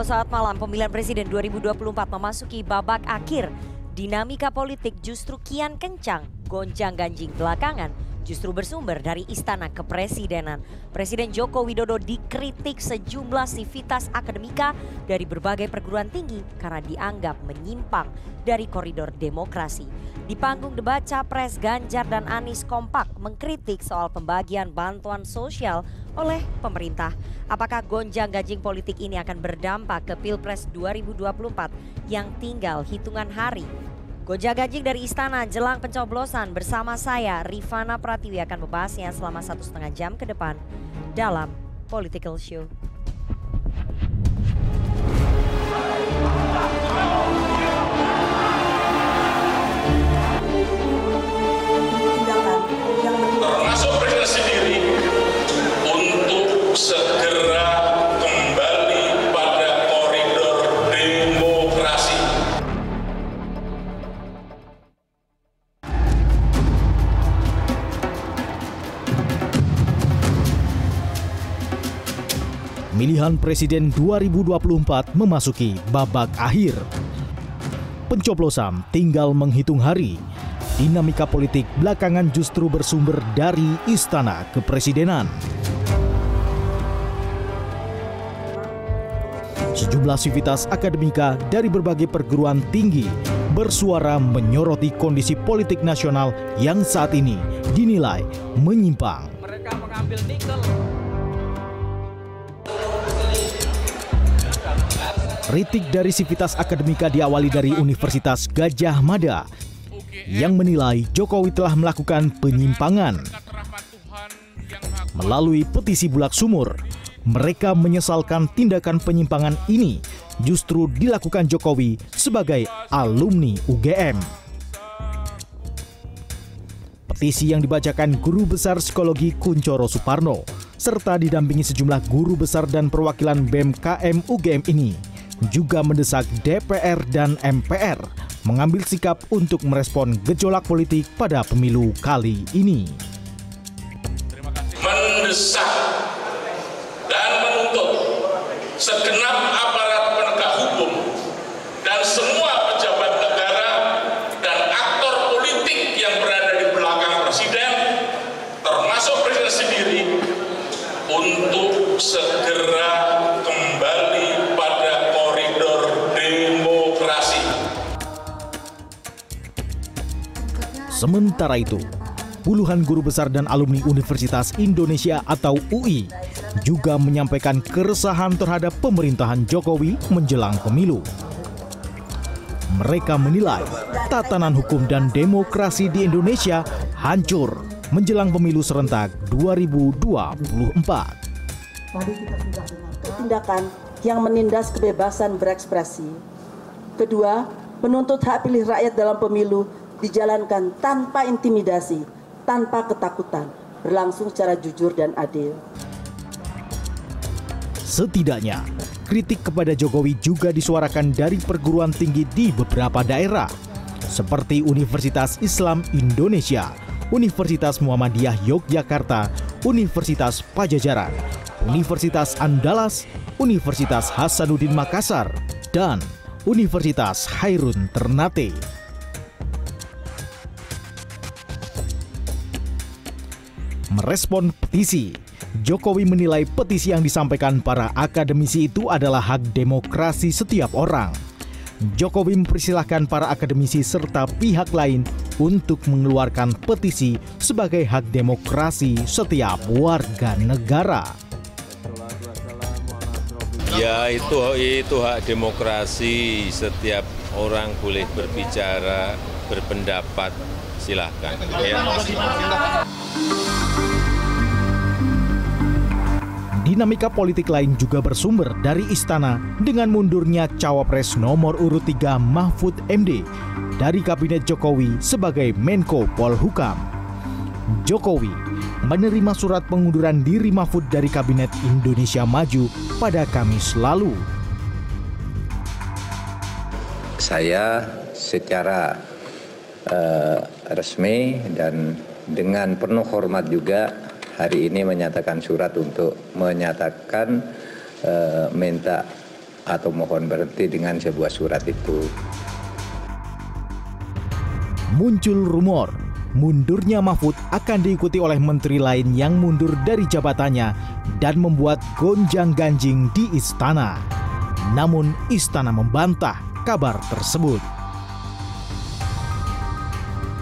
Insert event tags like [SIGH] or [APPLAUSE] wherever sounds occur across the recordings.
Halo saat malam, pemilihan presiden 2024 memasuki babak akhir. Dinamika politik justru kian kencang, gonjang-ganjing belakangan justru bersumber dari istana kepresidenan. Presiden Joko Widodo dikritik sejumlah sivitas akademika dari berbagai perguruan tinggi karena dianggap menyimpang dari koridor demokrasi. Di panggung debat Capres Ganjar dan Anies kompak mengkritik soal pembagian bantuan sosial oleh pemerintah. Apakah gonjang-ganjing politik ini akan berdampak ke Pilpres 2024 yang tinggal hitungan hari? Gonjang ganjing dari istana jelang pencoblosan bersama saya Rifana Pratiwi akan membahasnya selama satu setengah jam ke depan dalam Political Show. Segera kembali pada koridor demokrasi. Pemilihan Presiden 2024 memasuki babak akhir. Pencoblosan tinggal menghitung hari. Dinamika politik belakangan justru bersumber dari Istana Kepresidenan. Sejumlah sivitas akademika dari berbagai perguruan tinggi bersuara menyoroti kondisi politik nasional yang saat ini dinilai menyimpang. mereka mengambil nikel Kritik dari Sivitas Akademika diawali dari Universitas Gajah Mada yang menilai Jokowi telah melakukan penyimpangan. Melalui petisi Bulak Sumur, mereka menyesalkan tindakan penyimpangan ini justru dilakukan Jokowi sebagai alumni UGM. Petisi yang dibacakan Guru Besar Psikologi Kuncoro Suparno serta didampingi sejumlah guru besar dan perwakilan BEM UGM ini juga mendesak DPR dan MPR mengambil sikap untuk merespon gejolak politik pada pemilu kali ini. mendesak segenap aparat penegak hukum dan semua pejabat negara dan aktor politik yang berada di belakang presiden termasuk presiden sendiri untuk segera kembali pada koridor demokrasi. Sementara itu, puluhan guru besar dan alumni Universitas Indonesia atau UI juga menyampaikan keresahan terhadap pemerintahan Jokowi menjelang pemilu. Mereka menilai tatanan hukum dan demokrasi di Indonesia hancur menjelang pemilu serentak 2024. tindakan yang menindas kebebasan berekspresi. Kedua, menuntut hak pilih rakyat dalam pemilu dijalankan tanpa intimidasi, tanpa ketakutan, berlangsung secara jujur dan adil. Setidaknya, kritik kepada Jokowi juga disuarakan dari perguruan tinggi di beberapa daerah, seperti Universitas Islam Indonesia, Universitas Muhammadiyah Yogyakarta, Universitas Pajajaran, Universitas Andalas, Universitas Hasanuddin Makassar, dan Universitas Hairun Ternate. Merespon petisi, Jokowi menilai petisi yang disampaikan para akademisi itu adalah hak demokrasi setiap orang. Jokowi mempersilahkan para akademisi serta pihak lain untuk mengeluarkan petisi sebagai hak demokrasi setiap warga negara. Ya itu itu hak demokrasi setiap orang boleh berbicara berpendapat silahkan ya. Dinamika politik lain juga bersumber dari istana dengan mundurnya cawapres nomor urut 3 Mahfud MD dari kabinet Jokowi sebagai Menko Polhukam. Jokowi menerima surat pengunduran diri Mahfud dari kabinet Indonesia Maju pada Kamis lalu. saya secara eh, resmi dan dengan penuh hormat juga hari ini menyatakan surat untuk menyatakan eh, minta atau mohon berhenti dengan sebuah surat itu. Muncul rumor mundurnya Mahfud akan diikuti oleh menteri lain yang mundur dari jabatannya dan membuat gonjang-ganjing di istana. Namun istana membantah kabar tersebut.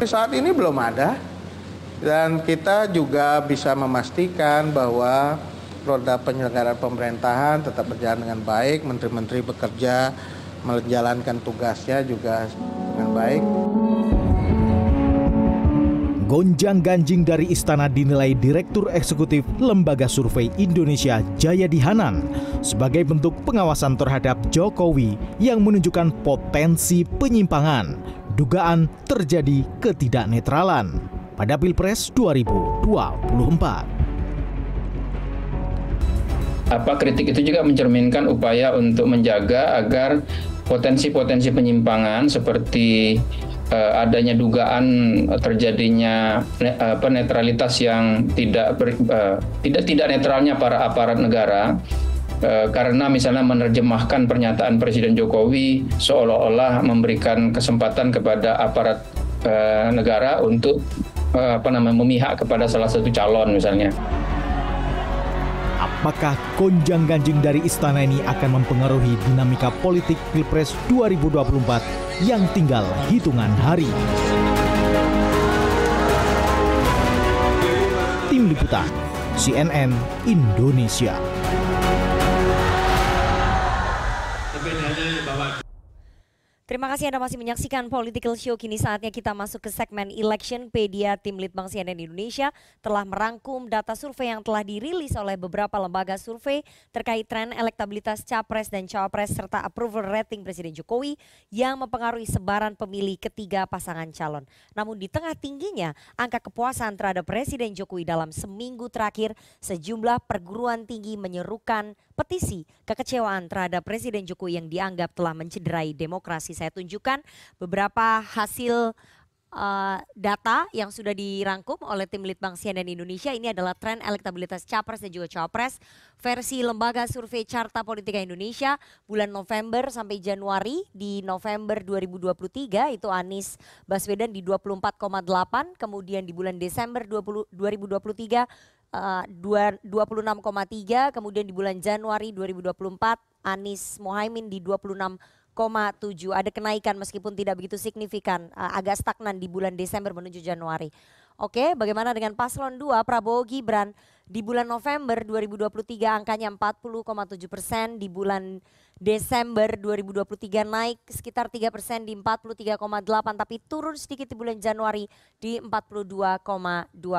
Saat ini belum ada dan kita juga bisa memastikan bahwa roda penyelenggaraan pemerintahan tetap berjalan dengan baik, menteri-menteri bekerja menjalankan tugasnya juga dengan baik. Gonjang ganjing dari istana dinilai Direktur Eksekutif Lembaga Survei Indonesia Jayadi Hanan sebagai bentuk pengawasan terhadap Jokowi yang menunjukkan potensi penyimpangan, dugaan terjadi ketidaknetralan pada Pilpres 2024 apa kritik itu juga mencerminkan upaya untuk menjaga agar potensi-potensi penyimpangan seperti uh, adanya dugaan terjadinya uh, netralitas yang tidak ber, uh, tidak tidak netralnya para aparat negara uh, karena misalnya menerjemahkan pernyataan Presiden Jokowi seolah-olah memberikan kesempatan kepada aparat negara untuk apa namanya memihak kepada salah satu calon misalnya. Apakah gonjang ganjing dari istana ini akan mempengaruhi dinamika politik Pilpres 2024 yang tinggal hitungan hari? Tim Liputan CNN Indonesia. Terima kasih Anda masih menyaksikan Political Show. Kini saatnya kita masuk ke segmen Election Pedia. Tim Litbang CNN Indonesia telah merangkum data survei yang telah dirilis oleh beberapa lembaga survei terkait tren elektabilitas Capres dan Cawapres serta approval rating Presiden Jokowi yang mempengaruhi sebaran pemilih ketiga pasangan calon. Namun di tengah tingginya angka kepuasan terhadap Presiden Jokowi dalam seminggu terakhir, sejumlah perguruan tinggi menyerukan petisi kekecewaan terhadap Presiden Jokowi yang dianggap telah mencederai demokrasi. Saya tunjukkan beberapa hasil uh, data yang sudah dirangkum oleh tim Litbang CNN Indonesia. Ini adalah tren elektabilitas capres dan juga cawapres versi lembaga survei Carta Politika Indonesia bulan November sampai Januari. Di November 2023 itu Anies Baswedan di 24,8, kemudian di bulan Desember 20, 2023 uh, 26,3, kemudian di bulan Januari 2024 Anies Mohaimin di 26,7. Ada kenaikan meskipun tidak begitu signifikan, uh, agak stagnan di bulan Desember menuju Januari. Oke, bagaimana dengan paslon 2 Prabowo Gibran di bulan November 2023 angkanya 40,7 persen, di bulan Desember 2023 naik sekitar 3 persen di 43,8 tapi turun sedikit di bulan Januari di 42,2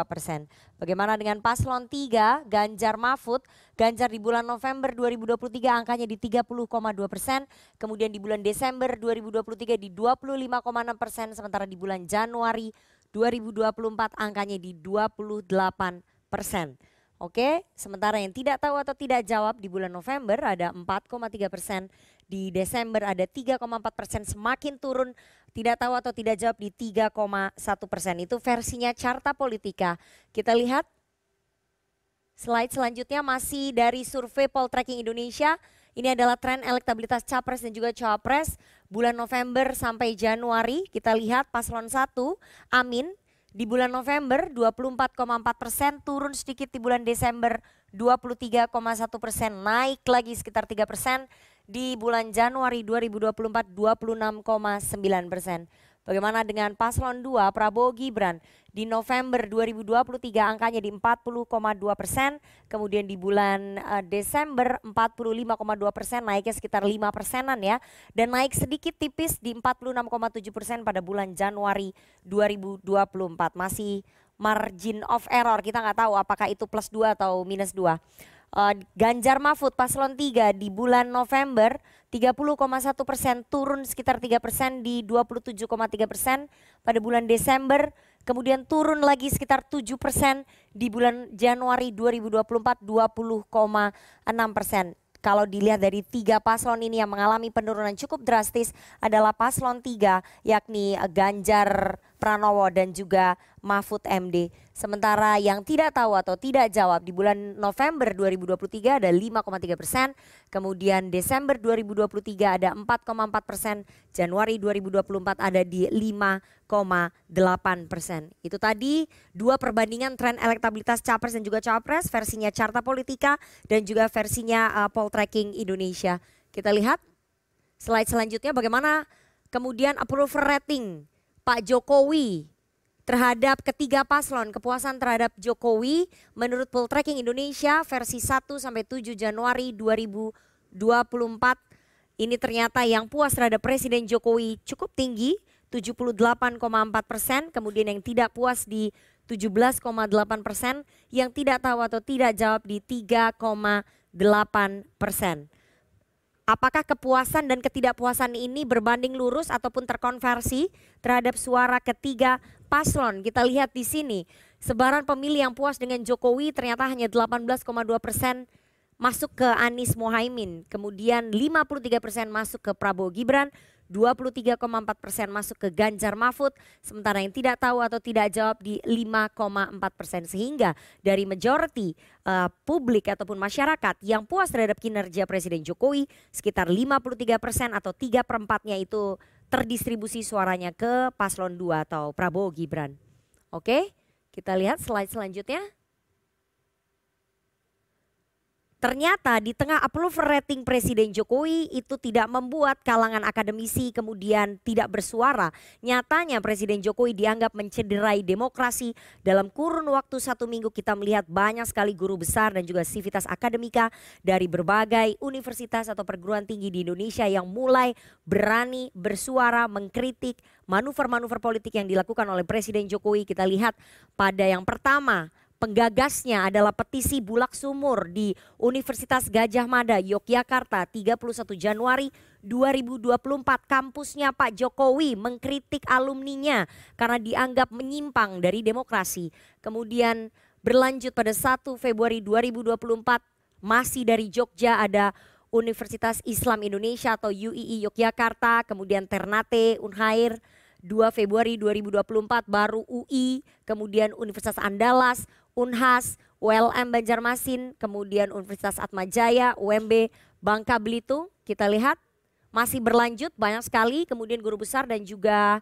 persen. Bagaimana dengan paslon 3 Ganjar Mahfud, Ganjar di bulan November 2023 angkanya di 30,2 persen, kemudian di bulan Desember 2023 di 25,6 persen, sementara di bulan Januari 2024 angkanya di 28 persen. Oke, sementara yang tidak tahu atau tidak jawab di bulan November ada 4,3 persen, di Desember ada 3,4 persen, semakin turun tidak tahu atau tidak jawab di 3,1 persen. Itu versinya Carta Politika. Kita lihat slide selanjutnya masih dari survei Poltreking Indonesia. Ini adalah tren elektabilitas capres dan juga cawapres bulan November sampai Januari. Kita lihat paslon 1 Amin di bulan November 24,4 persen, turun sedikit di bulan Desember 23,1 persen, naik lagi sekitar 3 persen di bulan Januari 2024 26,9 persen. Bagaimana dengan paslon 2 Prabowo Gibran di November 2023 angkanya di 40,2 persen, kemudian di bulan uh, Desember 45,2 persen naiknya sekitar 5 persenan ya, dan naik sedikit tipis di 46,7 persen pada bulan Januari 2024 masih margin of error kita nggak tahu apakah itu plus 2 atau minus 2. Uh, Ganjar Mahfud paslon 3 di bulan November 30,1 persen turun sekitar 3 persen di 27,3 persen pada bulan Desember kemudian turun lagi sekitar 7 persen di bulan Januari 2024 20,6 persen. Kalau dilihat dari tiga paslon ini yang mengalami penurunan cukup drastis adalah paslon tiga yakni Ganjar Pranowo dan juga Mahfud MD. Sementara yang tidak tahu atau tidak jawab di bulan November 2023 ada 5,3 persen, kemudian Desember 2023 ada 4,4 persen, Januari 2024 ada di 5,8 persen. Itu tadi dua perbandingan tren elektabilitas capres dan juga cawapres versinya Carta Politika dan juga versinya uh, Poltreking Indonesia. Kita lihat slide selanjutnya bagaimana kemudian approval rating Pak Jokowi terhadap ketiga paslon. Kepuasan terhadap Jokowi menurut Poltreking Indonesia versi 1 sampai 7 Januari 2024 ini ternyata yang puas terhadap Presiden Jokowi cukup tinggi 78,4 persen. Kemudian yang tidak puas di 17,8 persen. Yang tidak tahu atau tidak jawab di 3,8 persen. Apakah kepuasan dan ketidakpuasan ini berbanding lurus ataupun terkonversi terhadap suara ketiga paslon? Kita lihat di sini, sebaran pemilih yang puas dengan Jokowi ternyata hanya 18,2 persen masuk ke Anies Mohaimin, kemudian 53 persen masuk ke Prabowo Gibran, 23,4 persen masuk ke Ganjar Mahfud, sementara yang tidak tahu atau tidak jawab di 5,4 persen. Sehingga dari majority uh, publik ataupun masyarakat yang puas terhadap kinerja Presiden Jokowi, sekitar 53 persen atau tiga perempatnya itu terdistribusi suaranya ke paslon 2 atau Prabowo Gibran. Oke, kita lihat slide selanjutnya. Ternyata di tengah approval rating Presiden Jokowi itu tidak membuat kalangan akademisi kemudian tidak bersuara. Nyatanya Presiden Jokowi dianggap mencederai demokrasi. Dalam kurun waktu satu minggu kita melihat banyak sekali guru besar dan juga sivitas akademika dari berbagai universitas atau perguruan tinggi di Indonesia yang mulai berani bersuara mengkritik manuver-manuver politik yang dilakukan oleh Presiden Jokowi. Kita lihat pada yang pertama Penggagasnya adalah petisi Bulak Sumur di Universitas Gajah Mada, Yogyakarta 31 Januari 2024. Kampusnya Pak Jokowi mengkritik alumninya karena dianggap menyimpang dari demokrasi. Kemudian berlanjut pada 1 Februari 2024 masih dari Jogja ada Universitas Islam Indonesia atau UII Yogyakarta, kemudian Ternate, Unhair, 2 Februari 2024 baru UI, kemudian Universitas Andalas, Unhas, ULM Banjarmasin, kemudian Universitas Atmajaya, UMB Bangka Belitung. Kita lihat masih berlanjut banyak sekali, kemudian guru besar dan juga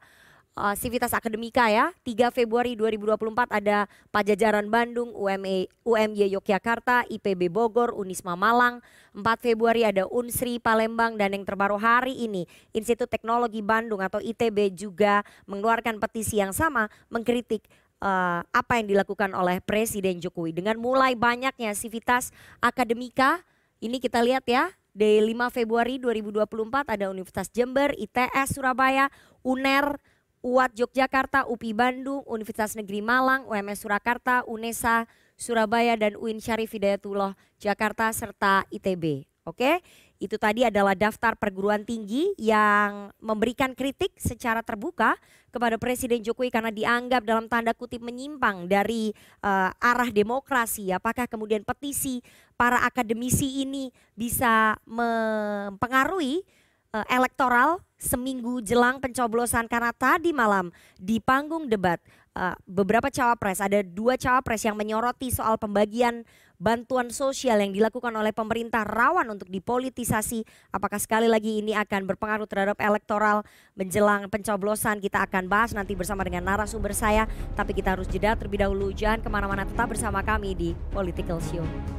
uh, Sivitas Akademika ya. 3 Februari 2024 ada Pajajaran Bandung, UME, UMY Yogyakarta, IPB Bogor, Unisma Malang. 4 Februari ada Unsri Palembang dan yang terbaru hari ini Institut Teknologi Bandung atau ITB juga mengeluarkan petisi yang sama mengkritik uh, apa yang dilakukan oleh Presiden Jokowi dengan mulai banyaknya sivitas akademika ini kita lihat ya dari 5 Februari 2024 ada Universitas Jember, ITS Surabaya, UNER, UAT Yogyakarta, UPI Bandung, Universitas Negeri Malang, UMS Surakarta, UNESA Surabaya dan UIN Syarif Hidayatullah Jakarta serta ITB. Oke, itu tadi adalah daftar perguruan tinggi yang memberikan kritik secara terbuka kepada Presiden Jokowi karena dianggap dalam tanda kutip menyimpang dari uh, arah demokrasi. Apakah kemudian petisi para akademisi ini bisa mempengaruhi uh, elektoral seminggu jelang pencoblosan karena tadi malam di panggung debat uh, beberapa cawapres ada dua cawapres yang menyoroti soal pembagian bantuan sosial yang dilakukan oleh pemerintah rawan untuk dipolitisasi. Apakah sekali lagi ini akan berpengaruh terhadap elektoral menjelang pencoblosan? Kita akan bahas nanti bersama dengan narasumber saya. Tapi kita harus jeda terlebih dahulu. Jangan ke mana-mana tetap bersama kami di Political Show.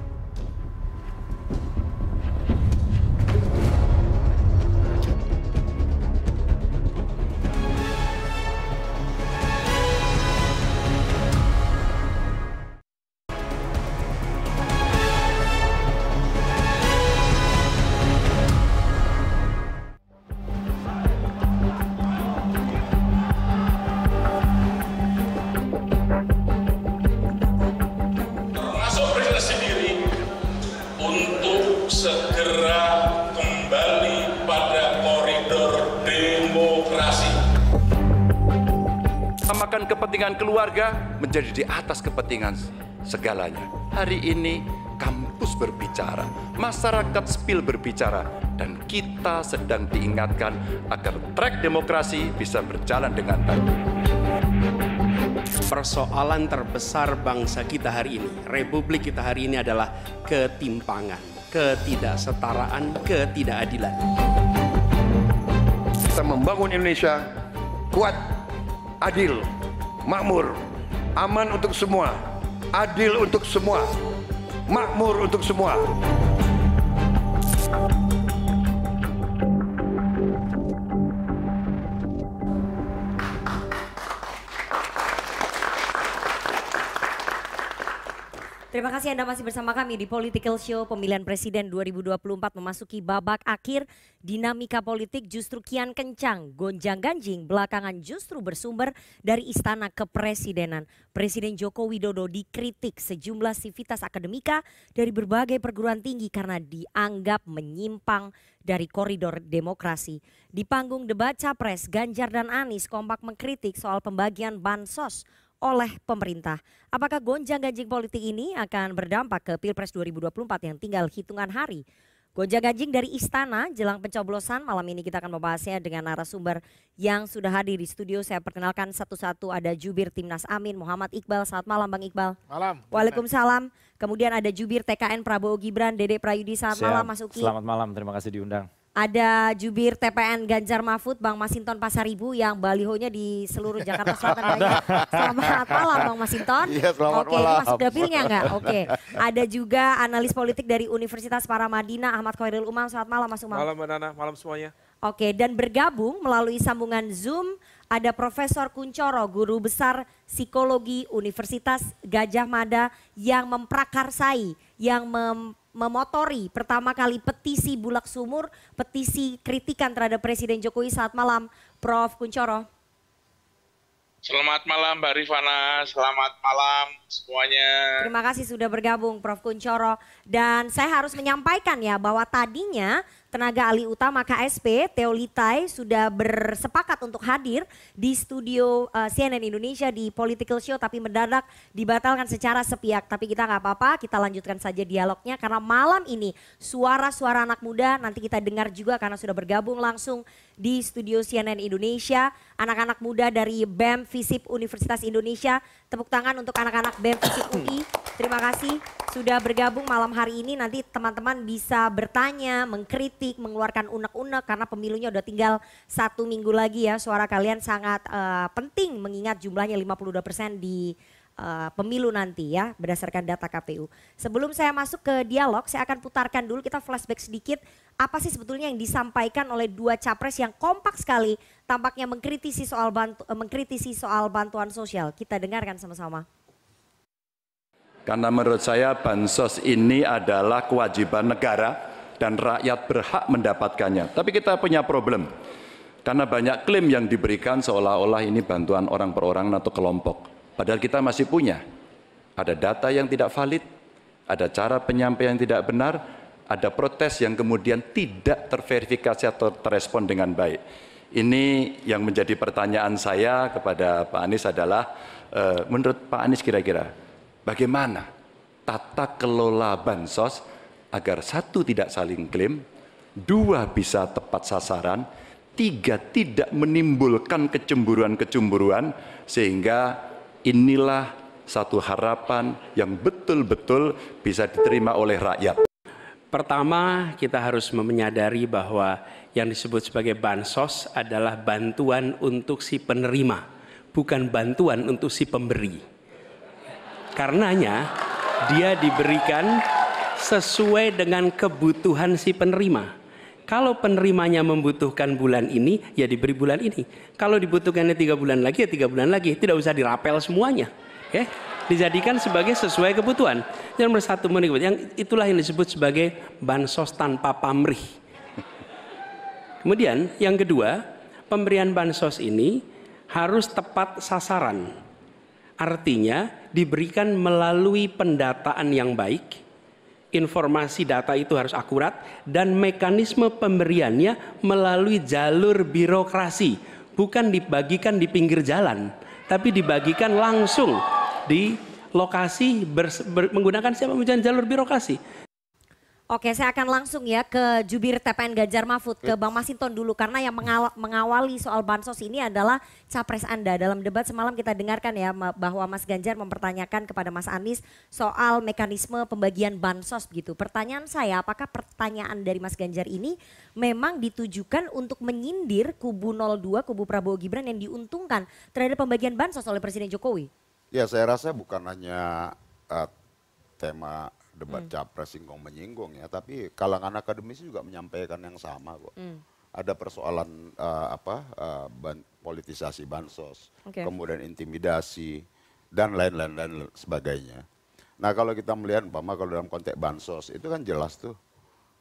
Kepentingan keluarga menjadi di atas kepentingan segalanya. Hari ini kampus berbicara, masyarakat sipil berbicara, dan kita sedang diingatkan agar trek demokrasi bisa berjalan dengan baik. Persoalan terbesar bangsa kita hari ini, republik kita hari ini adalah ketimpangan, ketidaksetaraan, ketidakadilan. Kita membangun Indonesia kuat, adil, makmur, aman untuk semua, adil untuk semua, makmur untuk semua. Terima kasih Anda masih bersama kami di Political Show Pemilihan Presiden 2024 memasuki babak akhir. Dinamika politik justru kian kencang, gonjang ganjing belakangan justru bersumber dari istana kepresidenan. Presiden Joko Widodo dikritik sejumlah sivitas akademika dari berbagai perguruan tinggi karena dianggap menyimpang dari koridor demokrasi. Di panggung debat Capres, Ganjar dan Anies kompak mengkritik soal pembagian bansos oleh pemerintah. Apakah gonjang-ganjing politik ini akan berdampak ke Pilpres 2024 yang tinggal hitungan hari? Gonjang-ganjing dari istana jelang pencoblosan malam ini kita akan membahasnya dengan narasumber yang sudah hadir di studio. Saya perkenalkan satu-satu ada jubir Timnas Amin Muhammad Iqbal. Selamat malam Bang Iqbal. Malam. Waalaikumsalam. Kemudian ada jubir TKN Prabowo Gibran Dede Prayudi. Selamat Siap. malam Mas Uki. Selamat malam, terima kasih diundang. Ada jubir TPN Ganjar Mahfud Bang Masinton Pasaribu yang balihonya di seluruh Jakarta Selatan. banyak. Selamat malam Bang Masinton. Iya, selamat Oke, ini malam. masuk dapilnya enggak? Oke. Ada juga analis politik dari Universitas Paramadina Ahmad Khairul Umam. Selamat malam Mas Umam. Malam Mbak Nana, malam semuanya. Oke, dan bergabung melalui sambungan Zoom ada Profesor Kuncoro, guru besar psikologi Universitas Gajah Mada yang memprakarsai, yang mem- memotori pertama kali petisi Bulak Sumur, petisi kritikan terhadap Presiden Jokowi saat malam. Prof. Kuncoro. Selamat malam Mbak Rifana, selamat malam semuanya. Terima kasih sudah bergabung Prof. Kuncoro. Dan saya harus menyampaikan ya bahwa tadinya tenaga ahli utama KSP, Theo Litai sudah bersepakat untuk hadir di studio eh, CNN Indonesia di Political Show tapi mendadak dibatalkan secara sepihak. Tapi kita nggak apa-apa, kita lanjutkan saja dialognya karena malam ini suara-suara anak muda nanti kita dengar juga karena sudah bergabung langsung di studio CNN Indonesia. Anak-anak muda dari BEM Visip Universitas Indonesia. Tepuk tangan untuk anak-anak BEM Visip UI. Terima kasih sudah bergabung malam hari ini. Nanti teman-teman bisa bertanya, mengkritik, mengeluarkan unek-unek karena pemilunya udah tinggal satu minggu lagi ya. Suara kalian sangat eh, penting mengingat jumlahnya 52% di eh, pemilu nanti ya berdasarkan data KPU. Sebelum saya masuk ke dialog, saya akan putarkan dulu kita flashback sedikit apa sih sebetulnya yang disampaikan oleh dua capres yang kompak sekali tampaknya mengkritisi soal bantu, eh, mengkritisi soal bantuan sosial. Kita dengarkan sama-sama. Karena menurut saya bansos ini adalah kewajiban negara dan rakyat berhak mendapatkannya. Tapi kita punya problem. Karena banyak klaim yang diberikan seolah-olah ini bantuan orang per orang atau kelompok. Padahal kita masih punya. Ada data yang tidak valid, ada cara penyampaian yang tidak benar, ada protes yang kemudian tidak terverifikasi atau terrespon dengan baik. Ini yang menjadi pertanyaan saya kepada Pak Anies adalah, eh, menurut Pak Anies kira-kira bagaimana tata kelola bansos agar satu tidak saling klaim, dua bisa tepat sasaran, tiga tidak menimbulkan kecemburuan-kecemburuan sehingga inilah satu harapan yang betul-betul bisa diterima oleh rakyat. Pertama, kita harus menyadari bahwa yang disebut sebagai bansos adalah bantuan untuk si penerima, bukan bantuan untuk si pemberi. Karenanya, dia diberikan sesuai dengan kebutuhan si penerima. Kalau penerimanya membutuhkan bulan ini, ya diberi bulan ini. Kalau dibutuhkannya tiga bulan lagi, ya tiga bulan lagi. Tidak usah dirapel semuanya. Ya, dijadikan sebagai sesuai kebutuhan. Yang nomor satu menikmati, yang itulah yang disebut sebagai bansos tanpa pamrih. Kemudian yang kedua, pemberian bansos ini harus tepat sasaran. Artinya diberikan melalui pendataan yang baik, informasi data itu harus akurat dan mekanisme pemberiannya melalui jalur birokrasi, bukan dibagikan di pinggir jalan, tapi dibagikan langsung di lokasi bers- ber- menggunakan siapa menggunakan jalur birokrasi. Oke, saya akan langsung ya ke jubir TPN Ganjar Mahfud, ke Bang Masinton dulu karena yang mengawal, mengawali soal bansos ini adalah capres Anda. Dalam debat semalam kita dengarkan ya bahwa Mas Ganjar mempertanyakan kepada Mas Anies soal mekanisme pembagian bansos gitu. Pertanyaan saya, apakah pertanyaan dari Mas Ganjar ini memang ditujukan untuk menyindir kubu 02, kubu Prabowo Gibran yang diuntungkan terhadap pembagian bansos oleh Presiden Jokowi? Ya, saya rasa bukan hanya uh, tema debat hmm. capres singgung menyinggung ya, tapi kalangan akademisi juga menyampaikan yang sama kok. Hmm. Ada persoalan uh, apa uh, ban, politisasi bansos, okay. kemudian intimidasi dan lain-lain dan sebagainya. Nah kalau kita melihat, umpama kalau dalam konteks bansos itu kan jelas tuh,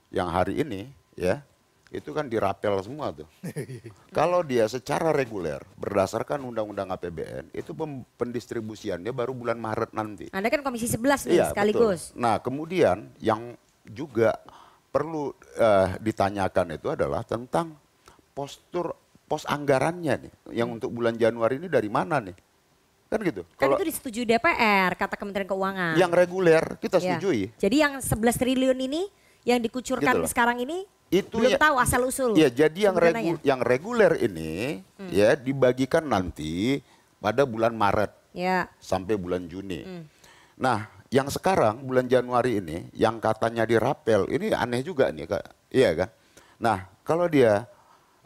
yang hari ini ya itu kan dirapel semua tuh. [LAUGHS] Kalau dia secara reguler berdasarkan undang-undang APBN itu pendistribusiannya baru bulan Maret nanti. Anda kan Komisi 11 nih iya, sekaligus. Betul. Nah kemudian yang juga perlu uh, ditanyakan itu adalah tentang postur pos anggarannya nih yang untuk bulan Januari ini dari mana nih? Kan gitu. Kan Kalau, itu disetujui DPR kata Kementerian Keuangan. Yang reguler kita iya. setujui. Ya. Jadi yang 11 triliun ini yang dikucurkan gitu sekarang ini itu belum ya, tahu asal usul. Ya, jadi yang regu, yang reguler ini hmm. ya dibagikan nanti pada bulan Maret ya. sampai bulan Juni. Hmm. Nah, yang sekarang bulan Januari ini yang katanya dirapel ini aneh juga nih Kak. Iya kan? Nah, kalau dia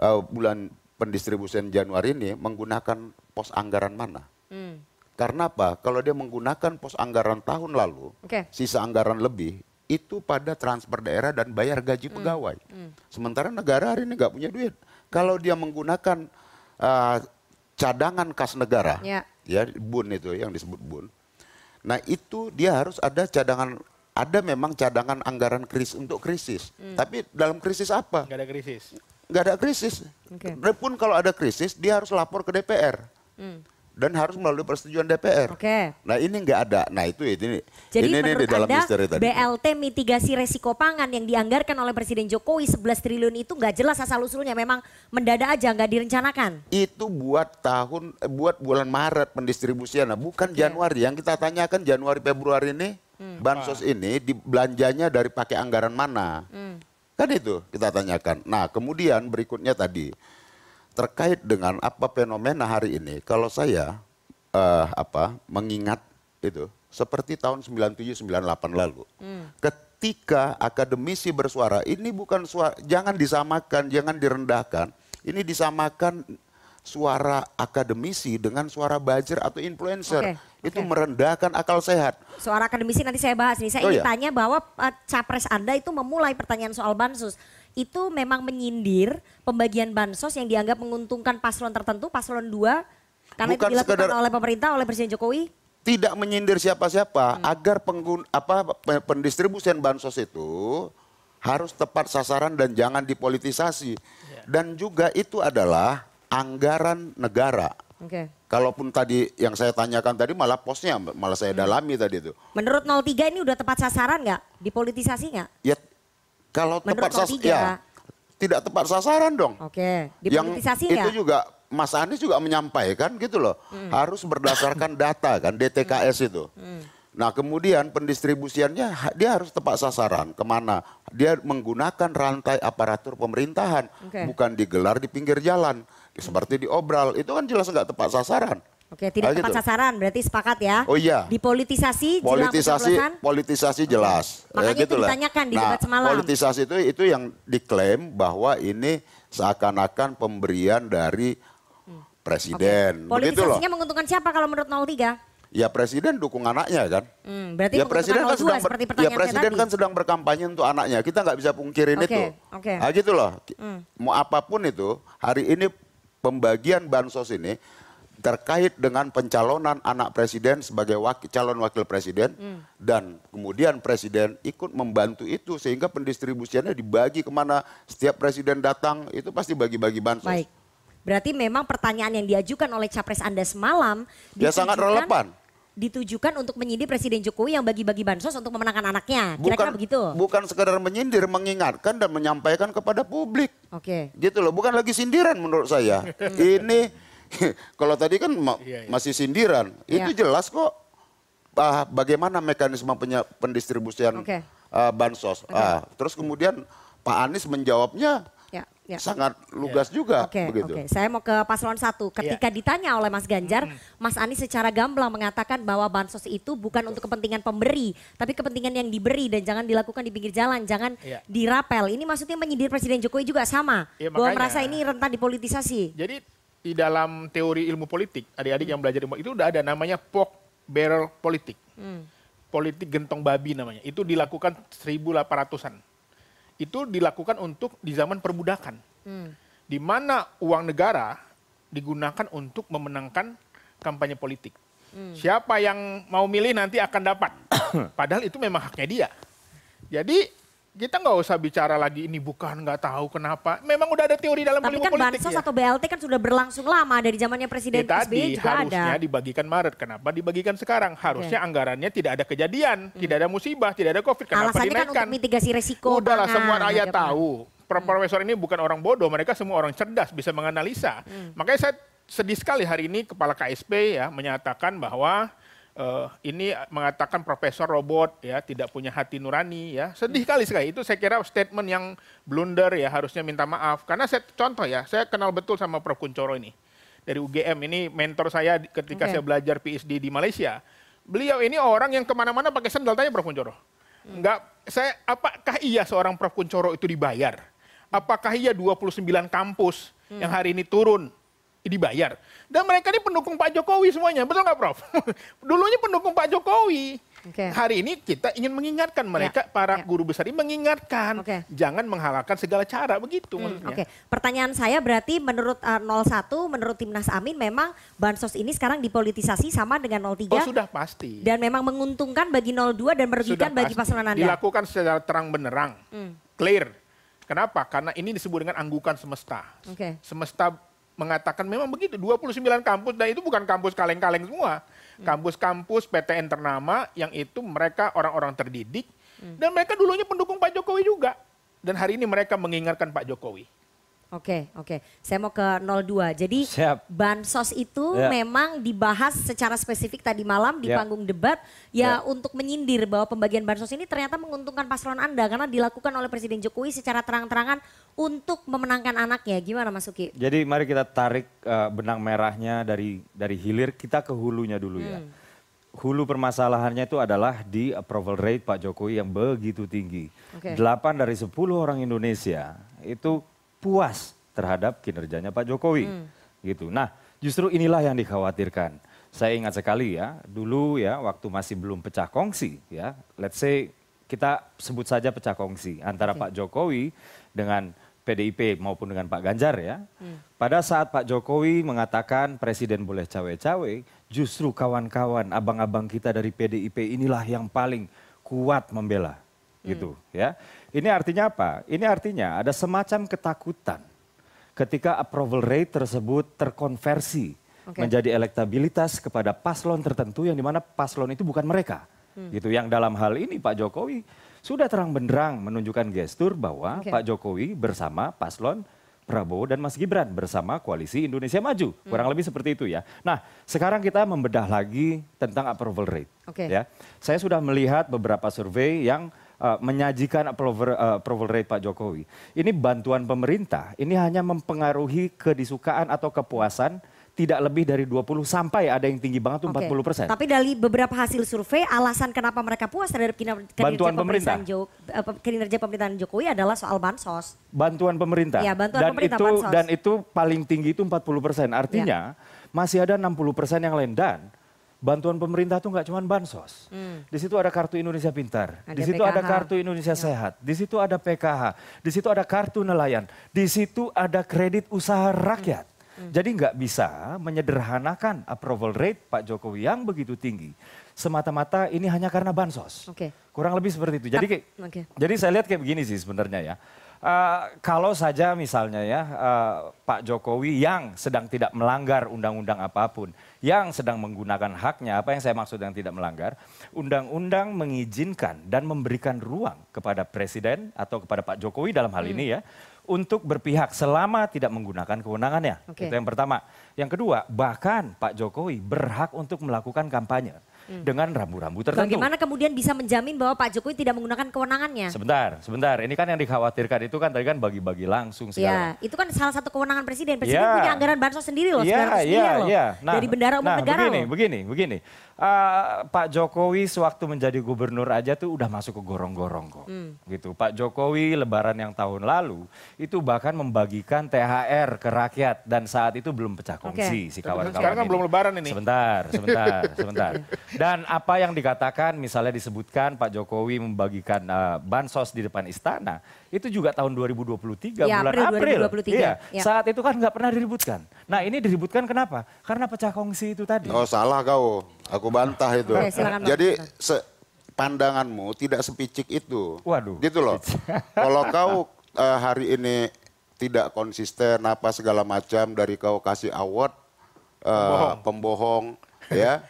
uh, bulan pendistribusian Januari ini menggunakan pos anggaran mana? Hmm. Karena apa? Kalau dia menggunakan pos anggaran tahun lalu, okay. sisa anggaran lebih, itu pada transfer daerah dan bayar gaji hmm. pegawai. Hmm. Sementara negara hari ini nggak punya duit. Kalau dia menggunakan uh, cadangan kas negara, ya. ya bun itu yang disebut bun. Nah itu dia harus ada cadangan, ada memang cadangan anggaran krisis untuk krisis. Hmm. Tapi dalam krisis apa? Gak ada krisis. Gak ada krisis. Okay. Pun kalau ada krisis dia harus lapor ke DPR. Hmm dan harus melalui persetujuan DPR. Oke. Okay. Nah ini nggak ada. Nah itu ini. Jadi ini, menurut ini di dalam Anda tadi. BLT mitigasi resiko pangan yang dianggarkan oleh Presiden Jokowi 11 triliun itu nggak jelas asal usulnya. Memang mendadak aja nggak direncanakan. Itu buat tahun, eh, buat bulan Maret pendistribusian. Nah bukan okay. Januari. Yang kita tanyakan Januari Februari ini hmm. bansos ini dibelanjanya dari pakai anggaran mana? Hmm. Kan itu kita tanyakan. Nah kemudian berikutnya tadi terkait dengan apa fenomena hari ini, kalau saya uh, apa mengingat itu seperti tahun 97 98 lalu. Hmm. Ketika akademisi bersuara, ini bukan suara jangan disamakan, jangan direndahkan. Ini disamakan suara akademisi dengan suara buzzer atau influencer. Okay. Itu okay. merendahkan akal sehat. Suara akademisi nanti saya bahas nih. Saya oh, ingin iya. tanya bahwa uh, capres Anda itu memulai pertanyaan soal bansus itu memang menyindir pembagian bansos yang dianggap menguntungkan paslon tertentu, paslon 2 karena Bukan itu dilakukan sekedar, oleh pemerintah oleh Presiden Jokowi? Tidak menyindir siapa-siapa hmm. agar penggun, apa pendistribusian bansos itu harus tepat sasaran dan jangan dipolitisasi. Yeah. Dan juga itu adalah anggaran negara. Okay. Kalaupun tadi yang saya tanyakan tadi malah posnya malah saya hmm. dalami tadi itu. Menurut 03 ini udah tepat sasaran nggak? Dipolitisasi nggak? Ya kalau Menurut tepat sasaran, ya, tidak tepat sasaran dong. Oke, dipolitisasi Yang itu juga Mas Anies juga menyampaikan gitu loh, hmm. harus berdasarkan data kan DTKS hmm. itu. Hmm. Nah kemudian pendistribusiannya dia harus tepat sasaran ke mana? Dia menggunakan rantai aparatur pemerintahan, okay. bukan digelar di pinggir jalan seperti di obral. Itu kan jelas nggak tepat sasaran. Oke, tidak nah, tepat gitu. sasaran berarti sepakat ya. Oh iya. Dipolitisasi politisasi politisasi jelas. Oke. Makanya ya, gitu itu ditanyakan di nah, debat semalam. Politisasi itu itu yang diklaim bahwa ini seakan-akan pemberian dari presiden. Okay. Politisasinya loh. menguntungkan siapa kalau menurut 03? Ya presiden dukung anaknya kan. Hmm, berarti ya presiden kan sedang ber, ya presiden kan sedang berkampanye untuk anaknya. Kita nggak bisa pungkirin okay, itu. Okay. Nah gitu loh. Hmm. Mau apa pun itu hari ini pembagian bansos ini terkait dengan pencalonan anak presiden sebagai wakil, calon wakil presiden hmm. dan kemudian presiden ikut membantu itu sehingga pendistribusiannya dibagi ke mana setiap presiden datang itu pasti bagi-bagi bansos. Baik. Berarti memang pertanyaan yang diajukan oleh capres Anda semalam ya sangat relevan ditujukan untuk menyindir Presiden Jokowi yang bagi-bagi bansos untuk memenangkan anaknya. Kira-kira begitu. Bukan sekedar menyindir, mengingatkan dan menyampaikan kepada publik. Oke. Okay. Gitu loh, bukan lagi sindiran menurut saya. [LAUGHS] Ini [LAUGHS] Kalau tadi kan ma iya, iya. masih sindiran, iya. itu jelas kok ah, bagaimana mekanisme pendistribusian okay. uh, bansos. Okay. Uh, terus kemudian Pak Anies menjawabnya ya, ya. sangat lugas ya. juga Oke, begitu. Oke, saya mau ke paslon satu. Ketika ya. ditanya oleh Mas Ganjar, hmm. Mas Anies secara gamblang mengatakan bahwa bansos itu bukan untuk kepentingan pemberi, tapi kepentingan yang diberi dan jangan dilakukan di pinggir jalan, jangan ya. dirapel. Ini maksudnya menyindir Presiden Jokowi juga sama, ya, bahwa merasa ini rentan dipolitisasi. Jadi di dalam teori ilmu politik, adik-adik hmm. yang belajar ilmu itu udah ada namanya pork barrel politik. Hmm. Politik gentong babi namanya. Itu dilakukan 1800-an itu dilakukan untuk di zaman perbudakan. Hmm. Di mana uang negara digunakan untuk memenangkan kampanye politik. Hmm. Siapa yang mau milih nanti akan dapat. [COUGHS] Padahal itu memang haknya dia. Jadi kita nggak usah bicara lagi ini bukan nggak tahu kenapa. Memang udah ada teori dalam Tapi kan politik bansos ya. atau BLT kan sudah berlangsung lama dari zamannya Presiden ya, SBY juga harusnya ada. dibagikan Maret. Kenapa dibagikan sekarang? Harusnya okay. anggarannya tidak ada kejadian, hmm. tidak ada musibah, tidak ada COVID. Kenapa Alasannya dinaikkan? kan untuk mitigasi resiko. Udahlah semua rakyat tahu. Hmm. Profesor ini bukan orang bodoh, mereka semua orang cerdas, bisa menganalisa. Hmm. Makanya saya sedih sekali hari ini kepala KSP ya menyatakan bahwa uh, ini mengatakan profesor robot ya tidak punya hati nurani ya. Sedih kali sekali. Itu saya kira statement yang blunder ya harusnya minta maaf. Karena saya contoh ya saya kenal betul sama Prof. Kuncoro ini dari UGM ini mentor saya ketika okay. saya belajar PhD di Malaysia. Beliau ini orang yang ke mana-mana pakai sendal tanya Prof. Kuncoro. Hmm. enggak saya apakah iya seorang Prof. Kuncoro itu dibayar? Apakah iya 29 kampus hmm. yang hari ini turun dibayar. Dan mereka ini pendukung Pak Jokowi semuanya, betul nggak Prof? [LAUGHS] Dulunya pendukung Pak Jokowi. Okay. Hari ini kita ingin mengingatkan mereka, ya, para ya. guru besar ini mengingatkan, okay. jangan menghalalkan segala cara, begitu hmm, Oke, okay. pertanyaan saya berarti menurut uh, 01, menurut Timnas Amin memang Bansos ini sekarang dipolitisasi sama dengan 03? Oh sudah pasti. Dan memang menguntungkan bagi 02 dan merugikan bagi paslon Anda? Dilakukan secara terang benerang, hmm. clear. Kenapa? Karena ini disebut dengan anggukan semesta. Okay. Semesta mengatakan memang begitu 29 kampus dan itu bukan kampus kaleng-kaleng semua hmm. kampus-kampus PTN ternama yang itu mereka orang-orang terdidik hmm. dan mereka dulunya pendukung Pak Jokowi juga dan hari ini mereka mengingatkan Pak Jokowi Oke, oke. Saya mau ke 02. Jadi Siap. bansos itu ya. memang dibahas secara spesifik tadi malam di ya. panggung debat ya, ya untuk menyindir bahwa pembagian bansos ini ternyata menguntungkan paslon Anda karena dilakukan oleh Presiden Jokowi secara terang-terangan untuk memenangkan anaknya. Gimana Mas Uki? Jadi mari kita tarik uh, benang merahnya dari dari hilir kita ke hulunya dulu ya. hmm. ya. Hulu permasalahannya itu adalah di approval rate Pak Jokowi yang begitu tinggi. Okay. 8 dari 10 orang Indonesia itu puas terhadap kinerjanya Pak Jokowi. Hmm. Gitu. Nah, justru inilah yang dikhawatirkan. Saya ingat sekali ya, dulu ya waktu masih belum pecah kongsi ya, let's say kita sebut saja pecah kongsi antara okay. Pak Jokowi dengan PDIP maupun dengan Pak Ganjar ya. Hmm. Pada saat Pak Jokowi mengatakan presiden boleh cawe-cawe, justru kawan-kawan abang-abang kita dari PDIP inilah yang paling kuat membela gitu hmm. ya. Ini artinya apa? Ini artinya ada semacam ketakutan ketika approval rate tersebut terkonversi okay. menjadi elektabilitas kepada paslon tertentu yang di mana paslon itu bukan mereka. Hmm. Gitu. Yang dalam hal ini Pak Jokowi sudah terang benderang menunjukkan gestur bahwa okay. Pak Jokowi bersama paslon Prabowo dan Mas Gibran bersama koalisi Indonesia Maju. Hmm. Kurang lebih seperti itu ya. Nah, sekarang kita membedah lagi tentang approval rate. Okay. Ya. Saya sudah melihat beberapa survei yang uh, menyajikan approval, uh, approval rate Pak Jokowi. Ini bantuan pemerintah, ini hanya mempengaruhi kedisukaan atau kepuasan tidak lebih dari 20 sampai ada yang tinggi banget tuh okay. 40 persen. Tapi dari beberapa hasil survei alasan kenapa mereka puas terhadap kinerja, bantuan pemerintah eh, kinerja pemerintahan Jokowi adalah soal bansos. Bantuan pemerintah. Ya, bantuan dan pemerintah itu bansos. dan itu paling tinggi itu 40 persen. Artinya ya. masih ada 60 persen yang lain dan bantuan pemerintah itu nggak cuma bansos. Hmm. Di situ ada kartu Indonesia Pintar, ada di situ PKH. ada kartu Indonesia ya. Sehat, di situ ada PKH, di situ ada kartu nelayan, di situ ada kredit usaha rakyat. Hmm. Hmm. Jadi nggak bisa menyederhanakan approval rate Pak Jokowi yang begitu tinggi semata-mata ini hanya karena bansos. Okay. Kurang lebih seperti itu. Jadi okay. jadi saya lihat kayak begini sih sebenarnya ya. Uh, kalau saja misalnya ya uh, Pak Jokowi yang sedang tidak melanggar undang-undang apa pun, yang sedang menggunakan haknya, apa yang saya maksud yang tidak melanggar, undang-undang mengizinkan dan memberikan ruang kepada Presiden atau kepada Pak Jokowi dalam hal hmm. ini ya, untuk berpihak selama tidak menggunakan kewenangannya. Okay. Itu yang pertama. Yang kedua, bahkan Pak Jokowi berhak untuk melakukan kampanye. Hmm. dengan rambu-rambu tertentu. Bagaimana kemudian bisa menjamin bahwa Pak Jokowi tidak menggunakan kewenangannya? Sebentar, sebentar. Ini kan yang dikhawatirkan itu kan tadi kan bagi-bagi langsung segala. Ya, itu kan salah satu kewenangan presiden. Presiden ya. punya anggaran bansos sendiri loh, ya, ya, loh. Ya. Nah, dari bendara umum nah, negara begini, loh. Begini, begini, uh, Pak Jokowi sewaktu menjadi gubernur aja tuh udah masuk ke gorong-gorong kok. Hmm. Gitu. Pak Jokowi lebaran yang tahun lalu itu bahkan membagikan THR ke rakyat dan saat itu belum pecah kongsi okay. si kawan-kawan Sekarang kan belum lebaran ini. Sebentar, sebentar, [LAUGHS] sebentar. Dan apa yang dikatakan misalnya disebutkan Pak Jokowi membagikan uh, bansos di depan istana, itu juga tahun 2023 ya, bulan April. 2023. Iya. Ya. Saat itu kan nggak pernah diributkan. Nah ini diributkan kenapa? Karena pecah kongsi itu tadi. Oh salah kau, aku bantah itu. Oke, Jadi se pandanganmu tidak sepicik itu. Waduh. Gitu loh. [LAUGHS] Kalau kau uh, hari ini tidak konsisten apa segala macam dari kau kasih award uh, pembohong. pembohong ya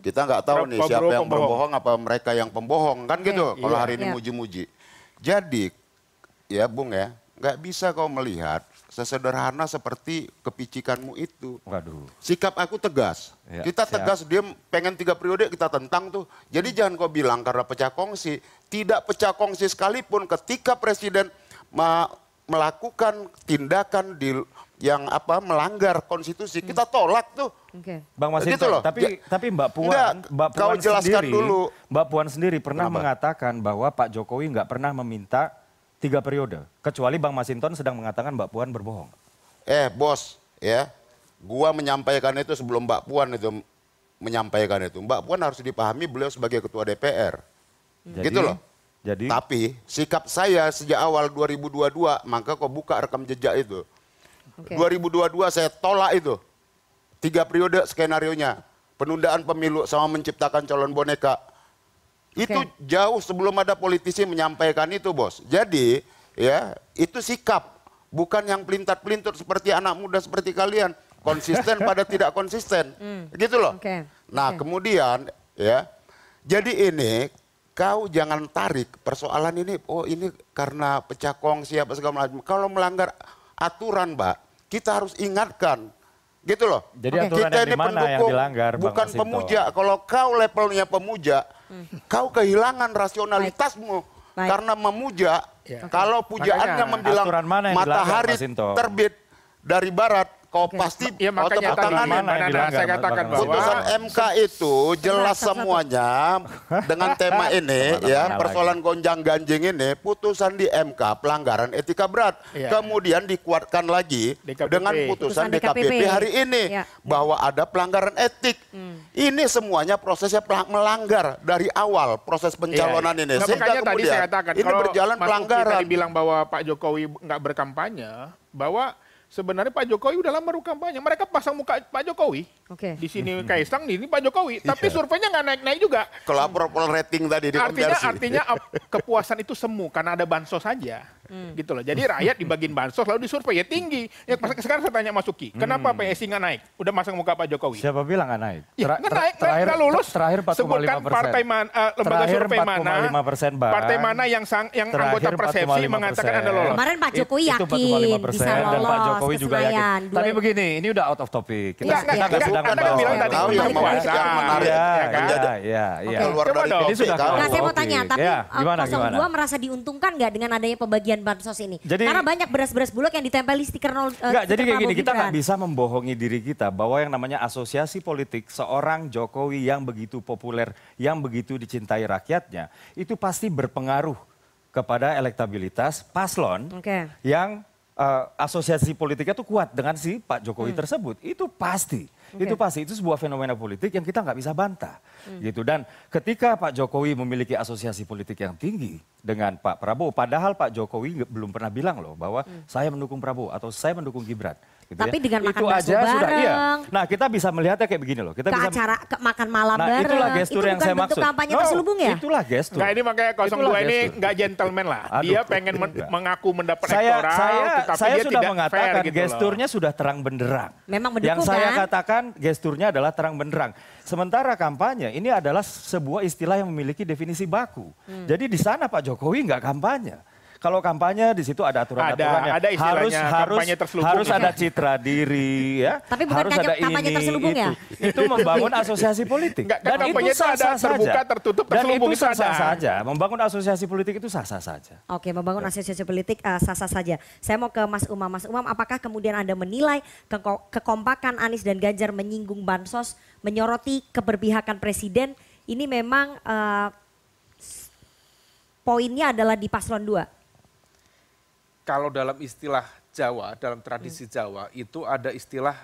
kita nggak tahu nih siapa yang pembohong. berbohong apa mereka yang pembohong kan gitu okay, kalau iya, hari ini iya. muji-muji jadi ya Bung ya nggak bisa kau melihat sesederhana seperti kepicikanmu itu. Waduh. Sikap aku tegas. Ya, kita tegas dia pengen tiga periode kita tentang tuh. Jadi hmm. jangan kau bilang karena pecah kongsi. Tidak pecah kongsi sekalipun ketika presiden melakukan tindakan di yang apa melanggar konstitusi kita tolak tuh. Okay. Bang Mas gitu loh. Tapi tapi Mbak Puan, enggak, Mbak Puan kau jelaskan sendiri, dulu. Mbak Puan sendiri pernah Kenapa? mengatakan bahwa Pak Jokowi nggak pernah meminta tiga periode, kecuali Bang Masinton sedang mengatakan Mbak Puan berbohong. Eh bos, ya, gua menyampaikan itu sebelum Mbak Puan itu menyampaikan itu. Mbak Puan harus dipahami beliau sebagai ketua DPR, Jadi, gitu loh. Jadi, tapi sikap saya sejak awal 2022, maka kau buka rekam jejak itu. Okay. 2022 saya tolak itu. Tiga periode skenario nya. Penundaan pemilu sama menciptakan calon boneka. Itu okay. jauh sebelum ada politisi menyampaikan itu, Bos. Jadi, ya, itu sikap, bukan yang pelintat-pelintut seperti anak muda seperti kalian, konsisten pada [LAUGHS] tidak konsisten. Mm. Gitu loh. Okay. Nah, okay. kemudian ya, jadi ini kau jangan tarik persoalan ini, oh ini karena pecah kongsi apa segala macam. Kalau melanggar aturan, Mbak, kita harus ingatkan. Gitu loh. Jadi aturan kita ini pendukung, yang dilanggar, bukan Bang pemuja. Kalau kau levelnya pemuja, hmm. kau kehilangan rasionalitasmu. Baik. Karena memuja, ya. kalau pujaannya Makanya, membilang matahari terbit dari barat, kau okay. pasti ya, makanya tadi mana yang saya katakan bahwa putusan MK itu jelas semuanya dengan tema ini ya persoalan gonjang ganjing ini putusan di MK pelanggaran etika berat ya. kemudian dikuatkan lagi DKPP. dengan putusan, putusan DKPP, DKPP hari ini ya. bahwa ada pelanggaran etik hmm. ini semuanya prosesnya melanggar dari awal proses pencalonan ya. ini nah, sehingga makanya tadi saya katakan ini kalau berjalan Mas pelanggaran tadi bilang bahwa Pak Jokowi nggak berkampanye bahwa sebenarnya Pak Jokowi udah lama kampanye. Mereka pasang muka Pak Jokowi. Oke. Okay. Di sini Kaisang, di sini Pak Jokowi. Iya. Tapi surveinya nggak naik-naik juga. Kalau approval rating tadi di Artinya, artinya kepuasan itu semu karena ada bansos saja. Hmm. Gitu loh. Jadi rakyat dibagiin bansos lalu disurvei ya tinggi. Ya sekarang saya tanya Masuki, kenapa hmm. PSI nggak naik? Udah masang muka Pak Jokowi. Siapa bilang nggak naik? Ya, nggak naik, terakhir, nggak lulus. Terakhir 4,5 Sebutkan partai mana, uh, lembaga terakhir survei mana, persen, bang. partai mana yang sang, yang anggota persepsi mengatakan Anda lolos. Kemarin Pak Jokowi yakin bisa lolos. Dan Pak Jokowi juga yakin. Tapi begini, ini udah out of topic. Kita nggak sedang membahas tahu yang menarik. Iya, iya, iya. iya. Keluar dari ini sudah Nah, saya mau tanya, tapi ya, gimana, 02 merasa diuntungkan nggak dengan adanya pembagian bansos ini? Jadi, Karena banyak beras-beras bulog yang ditempeli stiker nol. Uh, enggak, jadi kayak gini, kita nggak bisa membohongi diri kita bahwa yang namanya asosiasi politik seorang Jokowi yang begitu populer, yang begitu dicintai rakyatnya, itu pasti berpengaruh kepada elektabilitas paslon okay. yang uh, asosiasi politiknya tuh kuat dengan si Pak Jokowi hmm. tersebut. Itu pasti. Okay. Itu pasti itu sebuah fenomena politik yang kita nggak bisa bantah, hmm. gitu. Dan ketika Pak Jokowi memiliki asosiasi politik yang tinggi dengan Pak Prabowo, padahal Pak Jokowi belum pernah bilang loh bahwa hmm. saya mendukung Prabowo atau saya mendukung Gibran. Gitu Tapi ya. dengan makan itu aja bareng. sudah iya. Nah kita bisa melihatnya kayak begini loh. Kita ke bisa acara ke makan malam nah, bareng. Itulah gestur itu yang saya maksud. Itu kampanye no, terselubung ya? Itulah gestur. Nah ini makanya 02 itulah ini nggak gentleman lah. Aduh, Dia pengen men mengaku mendapat saya, elektoral, saya, tetapi saya dia sudah tidak mengatakan fair gitu gesturnya loh. sudah terang benderang. Memang mendukung Yang saya kan? katakan gesturnya adalah terang benderang. Sementara kampanye ini adalah sebuah istilah yang memiliki definisi baku. Hmm. Jadi di sana Pak Jokowi nggak kampanye. Kalau kampanye di situ ada aturan-aturannya. Ada, ada harus harus harus ada citra diri ya. Tapi bukan harus ada kampanye ini, terselubung itu. ya? Itu membangun asosiasi politik. Enggak, Dan kampanye itu itu ada sah-sah terbuka, saja. tertutup, Dan terselubung itu itu ada. sah-sah saja. Membangun asosiasi politik itu sah-sah saja. Oke, membangun asosiasi politik uh, sah-sah saja. Saya mau ke Mas Umam. Mas Umam, apakah kemudian Anda menilai keko- kekompakan Anies dan Ganjar menyinggung bansos, menyoroti keberpihakan presiden, ini memang uh, poinnya adalah di paslon 2? Kalau dalam istilah Jawa, dalam tradisi Jawa itu ada istilah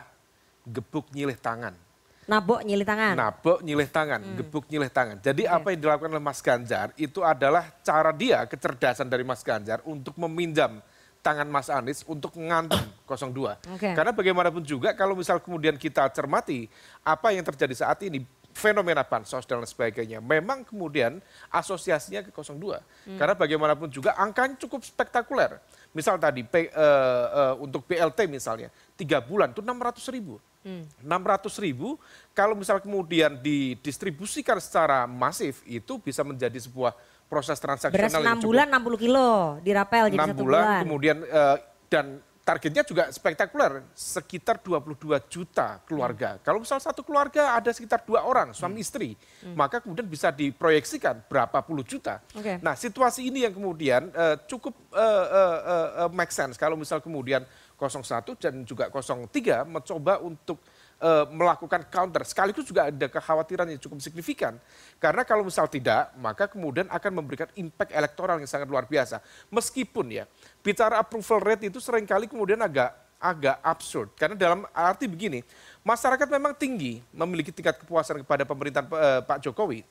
gebuk nyilih tangan. Nabok nyilih tangan. Nabok nyilih tangan, gebuk nyilih tangan. Jadi apa yang dilakukan oleh Mas Ganjar itu adalah cara dia, kecerdasan dari Mas Ganjar untuk meminjam tangan Mas Anies untuk ngantem 02. [COUGHS] Oke. Karena bagaimanapun juga kalau misal kemudian kita cermati apa yang terjadi saat ini, fenomena bansos dan lain sebagainya, memang kemudian asosiasinya ke 02. Karena bagaimanapun juga angkanya cukup spektakuler. Misal tadi P- eh, eh, untuk BLT misalnya, tiga bulan itu 600 ribu. 600 ribu kalau misal kemudian didistribusikan secara masif itu bisa menjadi sebuah proses Beras transaksional 6 yang cukup bulan 60 kilo dirapel jadi 6 satu bulan, bulan. kemudian eh, dan targetnya juga spektakuler sekitar 22 juta keluarga. Kalau misal satu keluarga ada sekitar dua orang suami istri, maka kemudian bisa diproyeksikan berapa puluh juta. Oke. Nah situasi ini yang kemudian eh, cukup eh, eh, eh, make sense kalau misal kemudian 01 dan juga 03 mencoba untuk eh, melakukan counter. Sekaligus juga ada kekhawatiran yang cukup signifikan. Karena kalau misal tidak, maka kemudian akan memberikan impact elektoral yang sangat luar biasa. Meskipun ya, bicara approval rate itu sering kali kemudian agak agak absurd. Karena dalam arti begini, masyarakat memang tinggi memiliki tingkat kepuasan kepada pemerintahan eh, Pak Jokowi.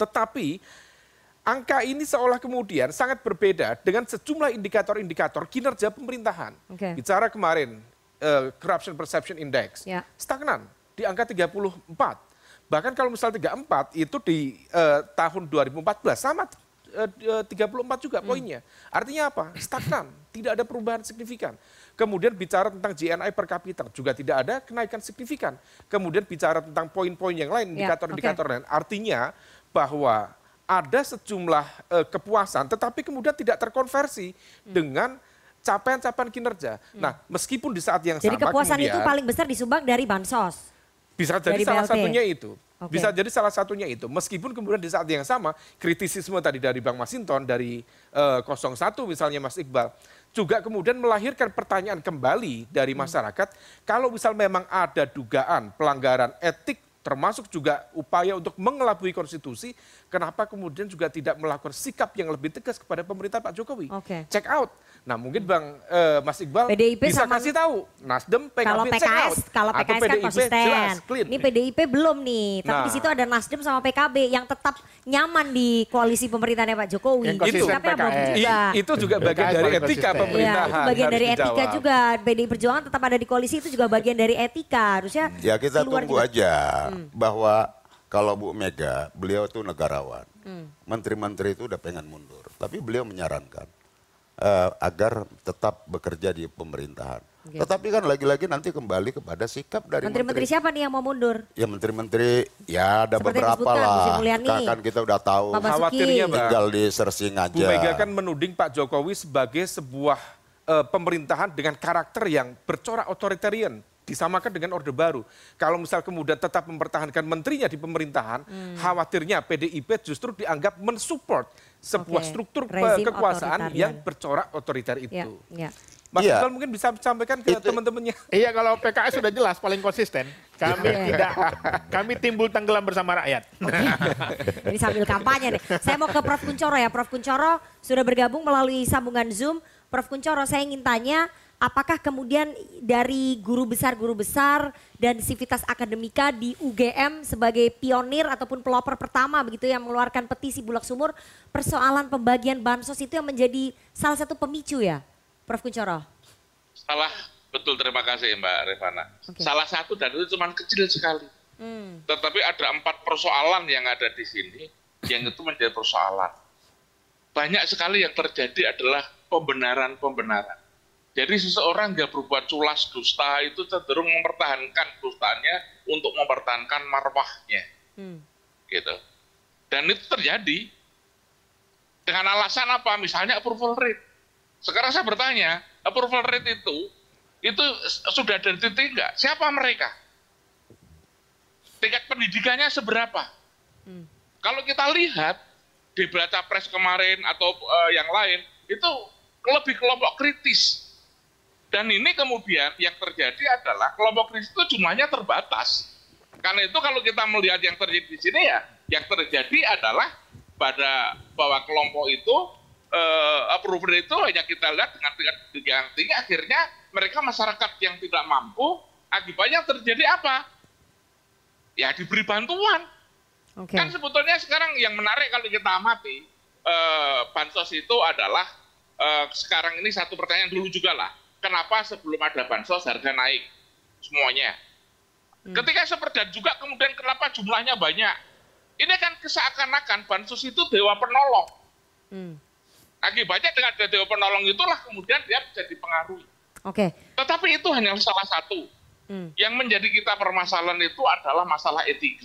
Tetapi angka ini seolah kemudian sangat berbeda dengan sejumlah indikator-indikator kinerja pemerintahan. Oke. Bicara kemarin eh, Corruption Perception Index Ya. stagnan di angka 34. Bahkan kalau misal 34 itu di eh, tahun 2014 sama 34 juga poinnya. Artinya apa? Stagnan, [CLEARS THROAT] tidak ada perubahan signifikan. Kemudian bicara tentang GNI per kapita juga tidak ada kenaikan signifikan. Kemudian bicara tentang poin-poin yang lain, Ya, indikator-indikator lain. Artinya bahwa ada sejumlah eh, kepuasan tetapi kemudian tidak terkonversi dengan capaian-capaian kinerja. Nah, meskipun di saat yang Jadi sama kepuasan itu kemudian- paling besar disumbang dari bansos. bisa jadi Dari salah BLT. satunya itu. Oke. Bisa jadi salah satunya itu. Meskipun kemudian di saat yang sama kritisisme tadi dari Bang Masinton dari eh, 01 misalnya Mas Iqbal juga kemudian melahirkan pertanyaan kembali dari Hmm. masyarakat kalau misal memang ada dugaan pelanggaran etik termasuk juga upaya untuk mengelabui konstitusi, kenapa kemudian juga tidak melakukan sikap yang lebih tegas kepada pemerintah Pak Jokowi? Oke. Check out. Nah mungkin Bang eh, Mas Iqbal PDIP bisa sama- kasih tahu Nasdem PKB Kalau check out. PKS, kalau Atau PKS kan PDIP konsisten. jelas, clean. Ini PDIP belum nih, tapi Nah. di situ ada Nasdem sama PKB yang tetap nyaman di koalisi pemerintahnya Pak Jokowi. Yang konsisten Tapi ya PKS. juga. I- itu juga bagian PKS dari etika konsisten. pemerintahan. Iya, itu bagian dari etika dijawab. juga. PDI Perjuangan tetap ada di koalisi itu juga bagian dari etika. Harusnya Ya kita tunggu juga. aja Hmm. bahwa kalau Bu Mega, beliau itu negarawan. Hmm. Menteri-menteri itu udah pengen mundur. Tapi beliau menyarankan eh, agar tetap bekerja di pemerintahan. Oke. Tetapi kan lagi-lagi nanti kembali kepada sikap dari Menteri-menteri siapa nih yang mau mundur? Ya menteri-menteri ya ada Seperti yang beberapa lah. Mulyani. Kan, kita udah tahu. Khawatirnya, Bang. Tinggal di searching aja. Bu Mega kan menuding Pak Jokowi sebagai sebuah eh, pemerintahan dengan karakter yang bercorak otoritarian disamakan dengan orde baru. Kalau misal kemudian tetap mempertahankan menterinya di pemerintahan, Hmm. khawatirnya PDIP justru dianggap mensupport sebuah Oke, struktur rezim kekuasaan yang bercorak otoriter itu. Ya, ya. Mas Iya. Iqbal mungkin bisa sampaikan ke teman-temannya. Iya kalau PKS sudah jelas paling konsisten. Kami Iya. tidak, kami timbul tenggelam bersama rakyat. Jadi sambil kampanye nih. Saya mau ke Prof. Kuncoro ya. Prof. Kuncoro sudah bergabung melalui sambungan Zoom. Prof. Kuncoro saya ingin tanya apakah kemudian dari guru besar-guru besar dan sivitas akademika di UGM sebagai pionir ataupun pelopor pertama begitu yang mengeluarkan petisi bulak sumur persoalan pembagian bansos itu yang menjadi salah satu pemicu ya Prof. Kuncoro? Salah, betul terima kasih Mbak Revana. Oke. Salah satu dan itu cuma kecil sekali. Hmm. Tetapi ada empat persoalan yang ada di sini yang itu menjadi persoalan. Banyak sekali yang terjadi adalah pembenaran-pembenaran. Jadi seseorang nggak berbuat culas dusta itu cenderung mempertahankan dustanya untuk mempertahankan marwahnya, Hmm. gitu. Dan itu terjadi. Dengan alasan apa? Misalnya approval rate. Sekarang saya bertanya, approval rate itu itu sudah dari titik enggak? Siapa mereka? Tingkat pendidikannya seberapa? Hmm. Kalau kita lihat di baca pres kemarin atau uh, yang lain, itu lebih kelompok kritis. Dan ini kemudian yang terjadi adalah kelompok kritis itu jumlahnya terbatas. Karena itu kalau kita melihat yang terjadi di sini ya, yang terjadi adalah pada bahwa kelompok itu uh, approval itu hanya kita lihat dengan tingkat yang tinggi akhirnya mereka masyarakat yang tidak mampu akibatnya terjadi apa? Ya diberi bantuan. Okay. Kan sebetulnya sekarang yang menarik kalau kita amati uh, bansos itu adalah uh, sekarang ini satu pertanyaan dulu juga lah. Kenapa sebelum ada bansos harga naik semuanya? Hmm. Ketika seperti juga kemudian kenapa jumlahnya banyak? Ini kan keseakan-akan bansos itu dewa penolong. Hmm. Akibatnya dengan dewa penolong itulah kemudian dia bisa dipengaruhi. Oke. Okay. Tetapi itu hanya salah satu. Hmm. Yang menjadi kita permasalahan itu adalah masalah etika.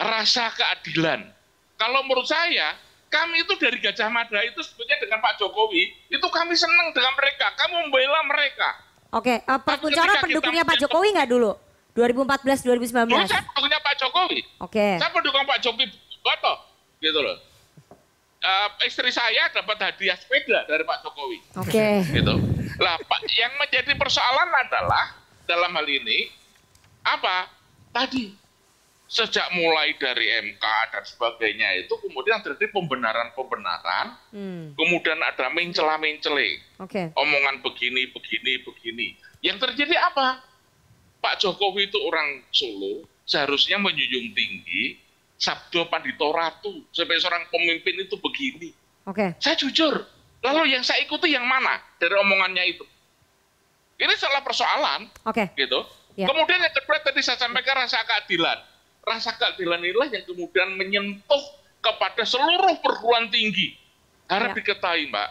Rasa keadilan. Kalau menurut saya, kami itu dari Gajah Mada itu sebetulnya dengan Pak Jokowi, itu kami senang dengan mereka. Kamu membela mereka. Oke, okay. uh, Pak Kunchoro pendukungnya Pak Jokowi nggak dulu? 2014 2019. Dulu saya pendukungnya Pak Jokowi. Oke. Okay. Saya pendukung Pak Jokowi Boto, gitu loh. Uh, istri saya dapat hadiah sepeda dari Pak Jokowi. Oke. Okay. Gitu. Lah, Pak, yang menjadi persoalan adalah dalam hal ini apa? Tadi sejak mulai dari MK dan sebagainya itu kemudian terjadi pembenaran-pembenaran, hmm. kemudian ada mencela-mencele, okay. omongan begini, begini, begini. Yang terjadi apa? Pak Jokowi itu orang Solo, seharusnya menjunjung tinggi Sabdo Pandito Ratu sebagai seorang pemimpin itu begini. Oke. Okay. Saya jujur. Lalu yang saya ikuti yang mana dari omongannya itu? Ini salah persoalan. Oke. Okay. Gitu. Yeah. Kemudian yang kedua tadi saya sampaikan rasa keadilan. Rasa keadilan inilah yang kemudian menyentuh kepada seluruh perguruan tinggi. Harap yeah. diketahui, Mbak,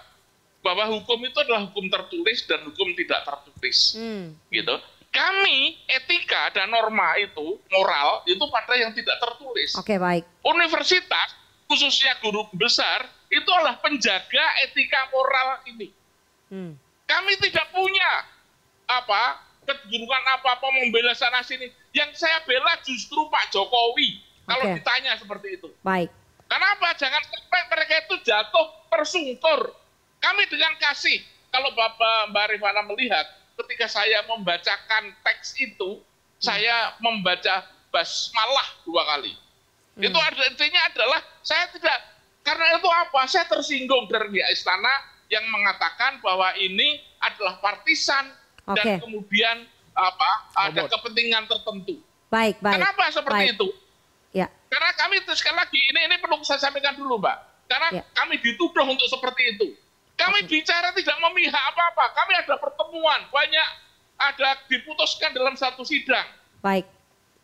bahwa hukum itu adalah hukum tertulis dan hukum tidak tertulis. Hmm. Gitu kami etika dan norma itu moral itu pada yang tidak tertulis. Oke okay, baik. Universitas khususnya guru besar itu adalah penjaga etika moral ini. Hmm. Kami tidak punya apa kedudukan apa apa membela sana sini. Yang saya bela justru Pak Jokowi. Kalau okay. ditanya seperti itu. Baik. Kenapa? Jangan sampai mereka itu jatuh tersungkur. Kami dengan kasih. Kalau Bapak Mbak Rifana melihat ketika saya membacakan teks itu, hmm. saya membaca basmalah dua kali. Hmm. Itu artinya adalah saya tidak karena itu apa? Saya tersinggung dari istana yang mengatakan bahwa ini adalah partisan. Dan kemudian apa ada kepentingan tertentu. Baik, baik. Kenapa seperti baik. itu? Ya. Karena kami sekali lagi ini ini perlu saya sampaikan dulu, Mbak. Karena ya. kami dituduh untuk seperti itu. Kami bicara tidak memihak apa-apa. Kami ada pertemuan, banyak ada diputuskan dalam satu sidang. Baik.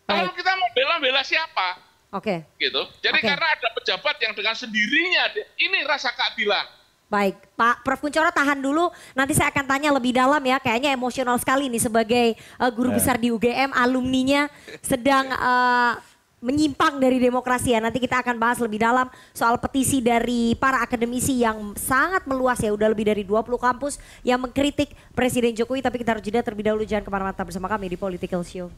Kalau kita mau bela-bela siapa? Oke. Okay. Gitu. Jadi okay. karena ada pejabat yang dengan sendirinya ini rasa keadilan. Baik, Pak Prof Kuncoro tahan dulu. Nanti saya akan tanya lebih dalam ya. Kayaknya emosional sekali nih sebagai uh, guru eh. besar di UGM, alumninya sedang uh, menyimpang dari demokrasi ya. Nanti kita akan bahas lebih dalam soal petisi dari para akademisi yang sangat meluas ya. Udah lebih dari 20 kampus yang mengkritik Presiden Jokowi. Tapi kita harus jeda terlebih dahulu. Jangan ke mana-mana bersama kami di Political Show.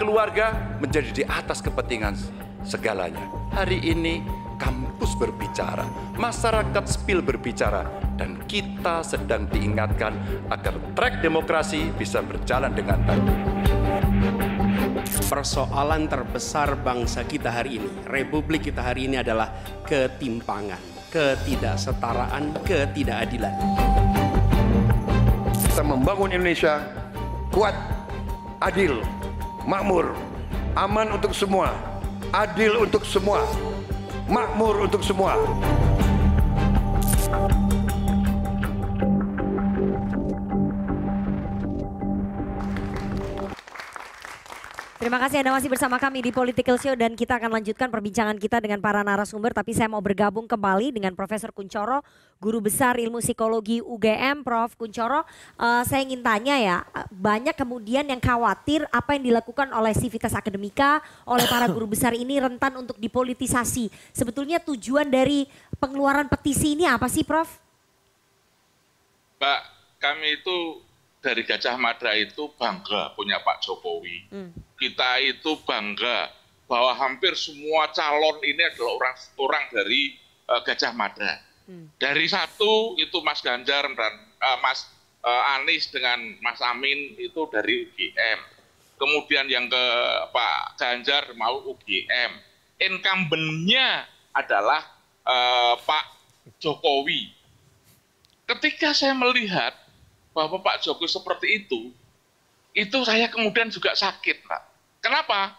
Keluarga menjadi di atas kepentingan segalanya. Hari ini kampus berbicara, masyarakat sipil berbicara, dan kita sedang diingatkan agar trek demokrasi bisa berjalan dengan baik. Persoalan terbesar bangsa kita hari ini, republik kita hari ini adalah ketimpangan, ketidaksetaraan, ketidakadilan. kita membangun Indonesia kuat, adil, makmur, aman untuk semua, adil untuk semua, makmur untuk semua. Terima kasih Anda masih bersama kami di Political Show dan kita akan lanjutkan perbincangan kita dengan para narasumber tapi saya mau bergabung kembali dengan Profesor Kuncoro, Guru Besar Ilmu Psikologi UGM, Prof. Kuncoro. Uh, saya ingin tanya ya, banyak kemudian yang khawatir apa yang dilakukan oleh Sivitas Akademika, oleh para guru besar ini rentan untuk dipolitisasi. Sebetulnya tujuan dari pengeluaran petisi ini apa sih Prof? Pak, kami itu dari Gajah Mada itu bangga punya Pak Jokowi. Hmm. Kita itu bangga bahwa hampir semua calon ini adalah orang orang dari uh, Gajah Mada. Hmm. Dari satu itu Mas Ganjar dan uh, Mas uh, Anies dengan Mas Amin itu dari UGM. Kemudian yang ke Pak Ganjar mau UGM. Incumbentnya adalah uh, Pak Jokowi. Ketika saya melihat bahwa Pak Jokowi seperti itu, itu saya kemudian juga sakit, Pak. Kenapa?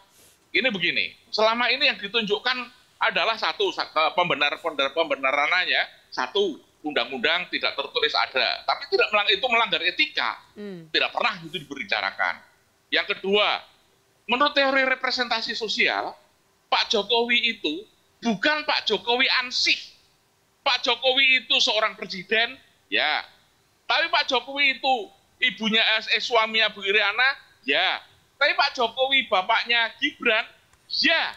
Ini begini, selama ini yang ditunjukkan adalah satu pembenar pembenarannya satu undang-undang tidak tertulis ada, tapi tidak melanggar itu melanggar etika, hmm. tidak pernah itu dibicarakan. Yang kedua, menurut teori representasi sosial, Pak Jokowi itu bukan Pak Jokowi ansih. Pak Jokowi itu seorang presiden, ya tapi Pak Jokowi itu ibunya eh, suaminya Bu Iriana, ya. Tapi Pak Jokowi bapaknya Gibran, ya.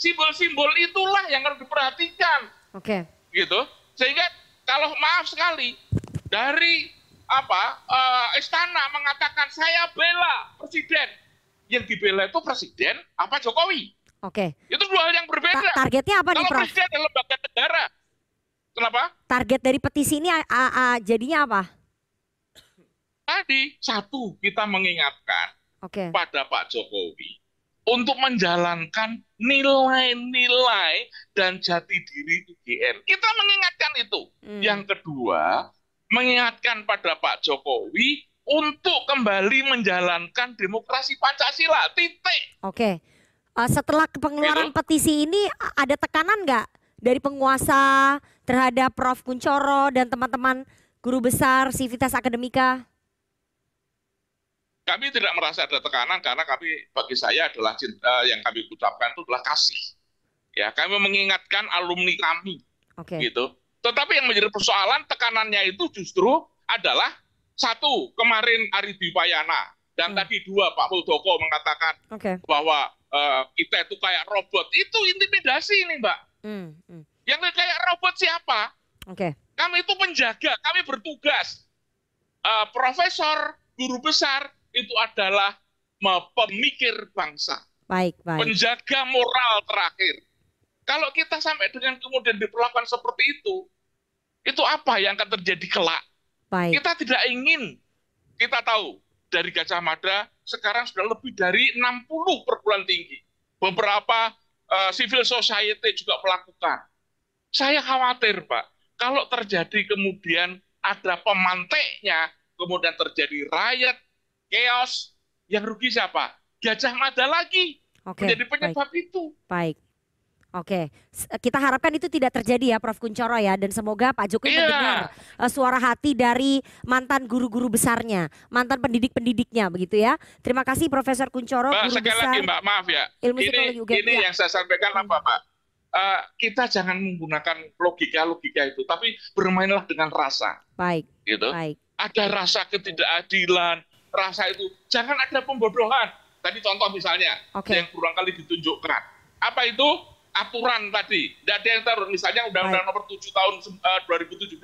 Simbol-simbol itulah yang harus diperhatikan. Oke. Okay. Gitu. Sehingga kalau maaf sekali dari apa uh, istana mengatakan saya bela presiden, yang dibela itu presiden apa Jokowi? Oke. Okay. Itu dua hal yang berbeda. Ta targetnya apa Kalau nih, Prof? presiden adalah lembaga negara. Kenapa? Target dari petisi ini a, a, jadinya apa? Tadi satu kita mengingatkan okay. pada Pak Jokowi untuk menjalankan nilai-nilai dan jati diri UGM. Kita mengingatkan itu. Hmm. Yang kedua, mengingatkan pada Pak Jokowi untuk kembali menjalankan demokrasi Pancasila. Titik. Oke. Uh, setelah pengeluaran gitu. petisi ini ada tekanan nggak dari penguasa terhadap Prof. Kuncoro dan teman-teman guru besar Sivitas Akademika? Kami tidak merasa ada tekanan karena kami bagi saya adalah cinta yang kami ucapkan itu adalah kasih. Ya, kami mengingatkan alumni kami. Okay. Gitu. Tetapi yang menjadi persoalan tekanannya itu justru adalah satu kemarin Ari Dwipayana dan hmm. tadi dua Pak Muldoko mengatakan okay. bahwa uh, kita itu kayak robot. Itu intimidasi ini, Mbak. Hmm. Hmm. Yang kayak robot siapa? Oke. Okay. Kami itu penjaga, kami bertugas. Uh, profesor, guru besar itu adalah pemikir bangsa. Baik, baik. Penjaga moral terakhir. Kalau kita sampai dengan kemudian diperlakukan seperti itu, itu apa yang akan terjadi kelak? Baik. Kita tidak ingin, kita tahu dari Gajah Mada sekarang sudah lebih dari 60 perguruan tinggi. Beberapa uh, civil society juga melakukan. Saya khawatir, Pak, kalau terjadi kemudian ada pemanteknya, kemudian terjadi riot, chaos, yang rugi siapa? Gajah Mada lagi Oke, menjadi penyebab baik. itu. Baik. Oke, kita harapkan itu tidak terjadi ya Prof. Kuncoro ya dan semoga Pak Jokowi yeah. mendengar uh, suara hati dari mantan guru-guru besarnya, mantan pendidik-pendidiknya begitu ya. Terima kasih Profesor Kuncoro, Mbak, guru sekali besar. lagi Mbak, maaf ya. Ilmu ini, ini ya. yang saya sampaikan apa Pak? Uh, kita jangan menggunakan logika-logika itu, tapi bermainlah dengan rasa. Baik. Gitu. Baik. Ada rasa ketidakadilan, rasa itu. Jangan ada pembodohan. Tadi contoh misalnya okay. yang kurang kali ditunjukkan. Apa itu? Aturan tadi. Tidak ada yang taruh. Misalnya Undang-Undang Nomor 7 tahun uh, 2017.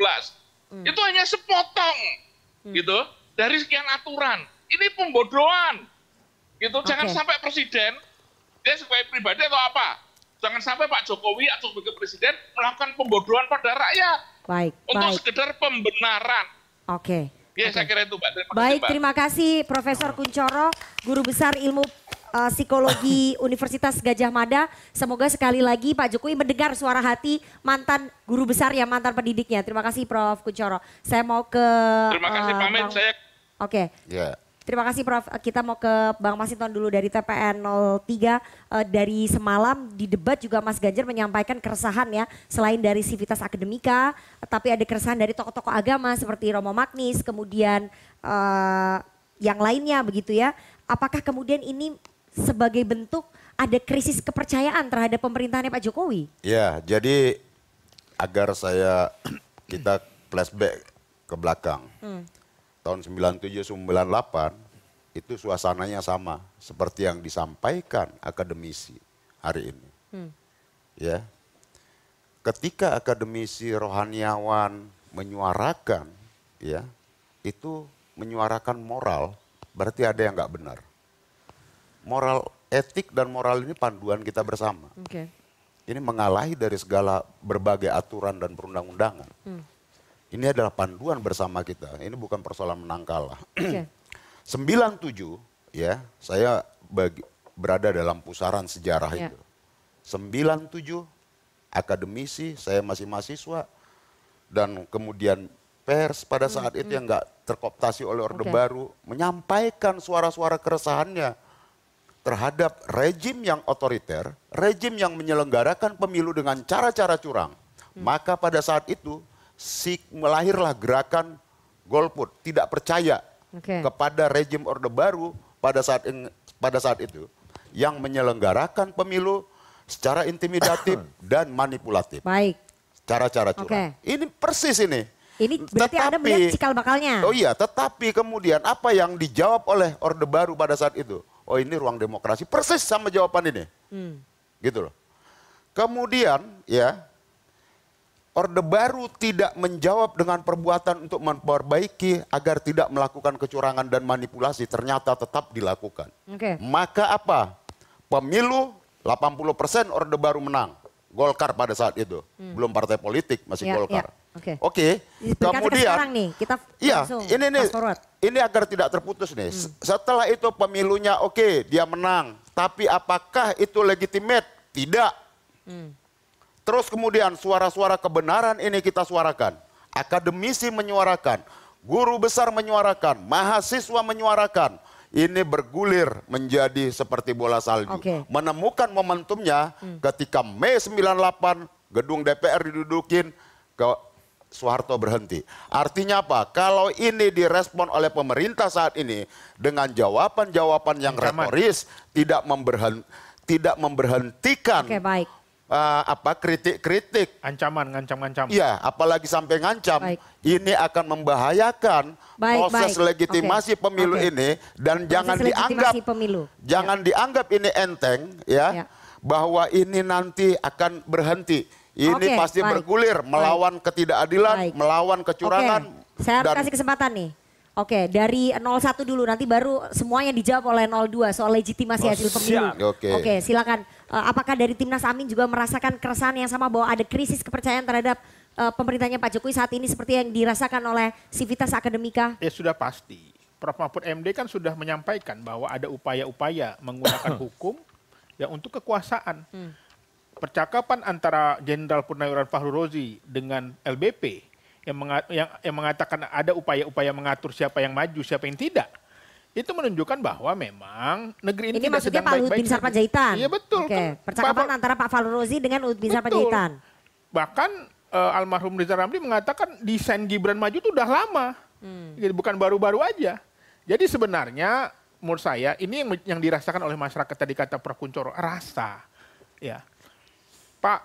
Hmm. Itu hanya sepotong. Hmm. gitu Dari sekian aturan. Ini pembodohan. Gitu. Okay. Jangan sampai presiden, dia sebagai pribadi atau apa? Jangan sampai Pak Jokowi atau sebagai presiden melakukan pembodohan pada rakyat. Baik. Untuk baik. sekedar pembenaran. Oke. Okay. Ya, okay. saya kira itu, Mbak. Terima Baik, kasih, terima kasih Profesor Kuncoro, Guru Besar Ilmu uh, Psikologi [LAUGHS] Universitas Gajah Mada. Semoga sekali lagi Pak Jokowi mendengar suara hati mantan guru besar ya, mantan pendidiknya. Terima kasih Prof. Kuncoro. Saya mau ke Terima kasih uh, pamit, saya Oke. Ya. Terima kasih Prof. Kita mau ke Bang Masinton dulu dari TPN 03. Uh, dari semalam di debat juga Mas Ganjar menyampaikan keresahan ya. Selain dari Sivitas Akademika, tapi ada keresahan dari tokoh-tokoh agama seperti Romo Magnis, kemudian uh, yang lainnya begitu ya. Apakah kemudian ini sebagai bentuk ada krisis kepercayaan terhadap pemerintahannya Pak Jokowi? Ya, jadi agar saya [CLEARS THROAT] kita flashback ke belakang. Hmm tahun 97 98 itu suasananya sama seperti yang disampaikan akademisi hari ini. Hmm. Ya. Ketika akademisi rohaniawan menyuarakan ya, itu menyuarakan moral, berarti ada yang nggak benar. Moral etik dan moral ini panduan kita bersama. Okay. Ini mengalahi dari segala berbagai aturan dan perundang-undangan. Hmm ini adalah panduan bersama kita. Ini bukan persoalan menang kalah. [CLEARS THROAT] Okay. 97 ya, saya bagi, berada dalam pusaran sejarah yeah. itu. 97 akademisi, saya masih mahasiswa dan kemudian pers pada saat hmm, itu hmm. yang nggak terkooptasi oleh Orde okay. Baru menyampaikan suara-suara keresahannya terhadap rejim yang otoriter, rejim yang menyelenggarakan pemilu dengan cara-cara curang. Hmm. Maka pada saat itu si melahirlah gerakan golput tidak percaya okay. kepada rejim orde baru pada saat pada saat itu yang menyelenggarakan pemilu secara intimidatif [COUGHS] dan manipulatif. Baik. Cara-cara curang. Okay. Ini persis ini. Ini berarti tetapi, Anda melihat cikal bakalnya. Oh iya, tetapi kemudian apa yang dijawab oleh Orde Baru pada saat itu? Oh ini ruang demokrasi, persis sama jawaban ini. Hmm. Gitu loh. Kemudian ya, Orde Baru tidak menjawab dengan perbuatan untuk memperbaiki agar tidak melakukan kecurangan dan manipulasi ternyata tetap dilakukan. Okay. Maka apa? Pemilu 80% Orde Baru menang. Golkar pada saat itu. Hmm. Belum partai politik, masih ya, Golkar. Ya. Oke. Okay. Okay. Kemudian nih, kita Iya, ini nih ini agar tidak terputus nih. Hmm. Setelah itu pemilunya oke, okay, dia menang. Tapi apakah itu legitimate? Tidak. Hmm. Terus kemudian suara-suara kebenaran ini kita suarakan. Akademisi menyuarakan, guru besar menyuarakan, mahasiswa menyuarakan. Ini bergulir menjadi seperti bola salju. Okay. Menemukan momentumnya hmm. ketika Mei 98 gedung DPR didudukin ke Soeharto berhenti. Artinya apa? Kalau ini direspon oleh pemerintah saat ini dengan jawaban-jawaban yang retoris, tidak memberhenti, tidak memberhentikan okay, baik uh, apa kritik-kritik. Ancaman, ngancam-ngancam. Iya, apalagi sampai ngancam. Baik. Ini akan membahayakan baik, proses baik. legitimasi okay. pemilu okay. ini dan proses jangan dianggap pemilu. jangan ya. dianggap ini enteng ya, ya bahwa ini nanti akan berhenti. Ini okay, pasti baik. bergulir melawan baik. ketidakadilan, baik. melawan kecurangan. Okay. Saya dan, kasih kesempatan nih. Oke, dari 01 dulu nanti baru semuanya dijawab oleh 02 soal legitimasi oh, hasil pemilu. Oke. Oke, silakan. Uh, apakah dari Timnas Amin juga merasakan keresahan yang sama bahwa ada krisis kepercayaan terhadap uh, pemerintahnya Pak Jokowi saat ini seperti yang dirasakan oleh Sivitas Akademika? Ya sudah pasti. Prof Mahfud MD kan sudah menyampaikan bahwa ada upaya-upaya menggunakan [COUGHS] hukum ya untuk kekuasaan. Hmm. Percakapan antara Jenderal Purnawirawan Fahru Rozi dengan LBP yang, yang, yang mengatakan ada upaya-upaya mengatur siapa yang maju, siapa yang tidak. Itu menunjukkan bahwa memang negeri ini, ini tidak sedang baik-baik. Ini maksudnya Pak Luhut Bin Sarpanjaitan? Iya betul. Oke, okay. percakapan antara Pak Rozi dengan Luhut Bin Sarpanjaitan. Bahkan uh, almarhum Riza Ramli mengatakan desain Gibran maju itu udah lama. Hmm. Jadi bukan baru-baru aja. Jadi sebenarnya menurut saya ini yang, yang dirasakan oleh masyarakat tadi kata Prof Kuncoro, rasa. Ya. Pak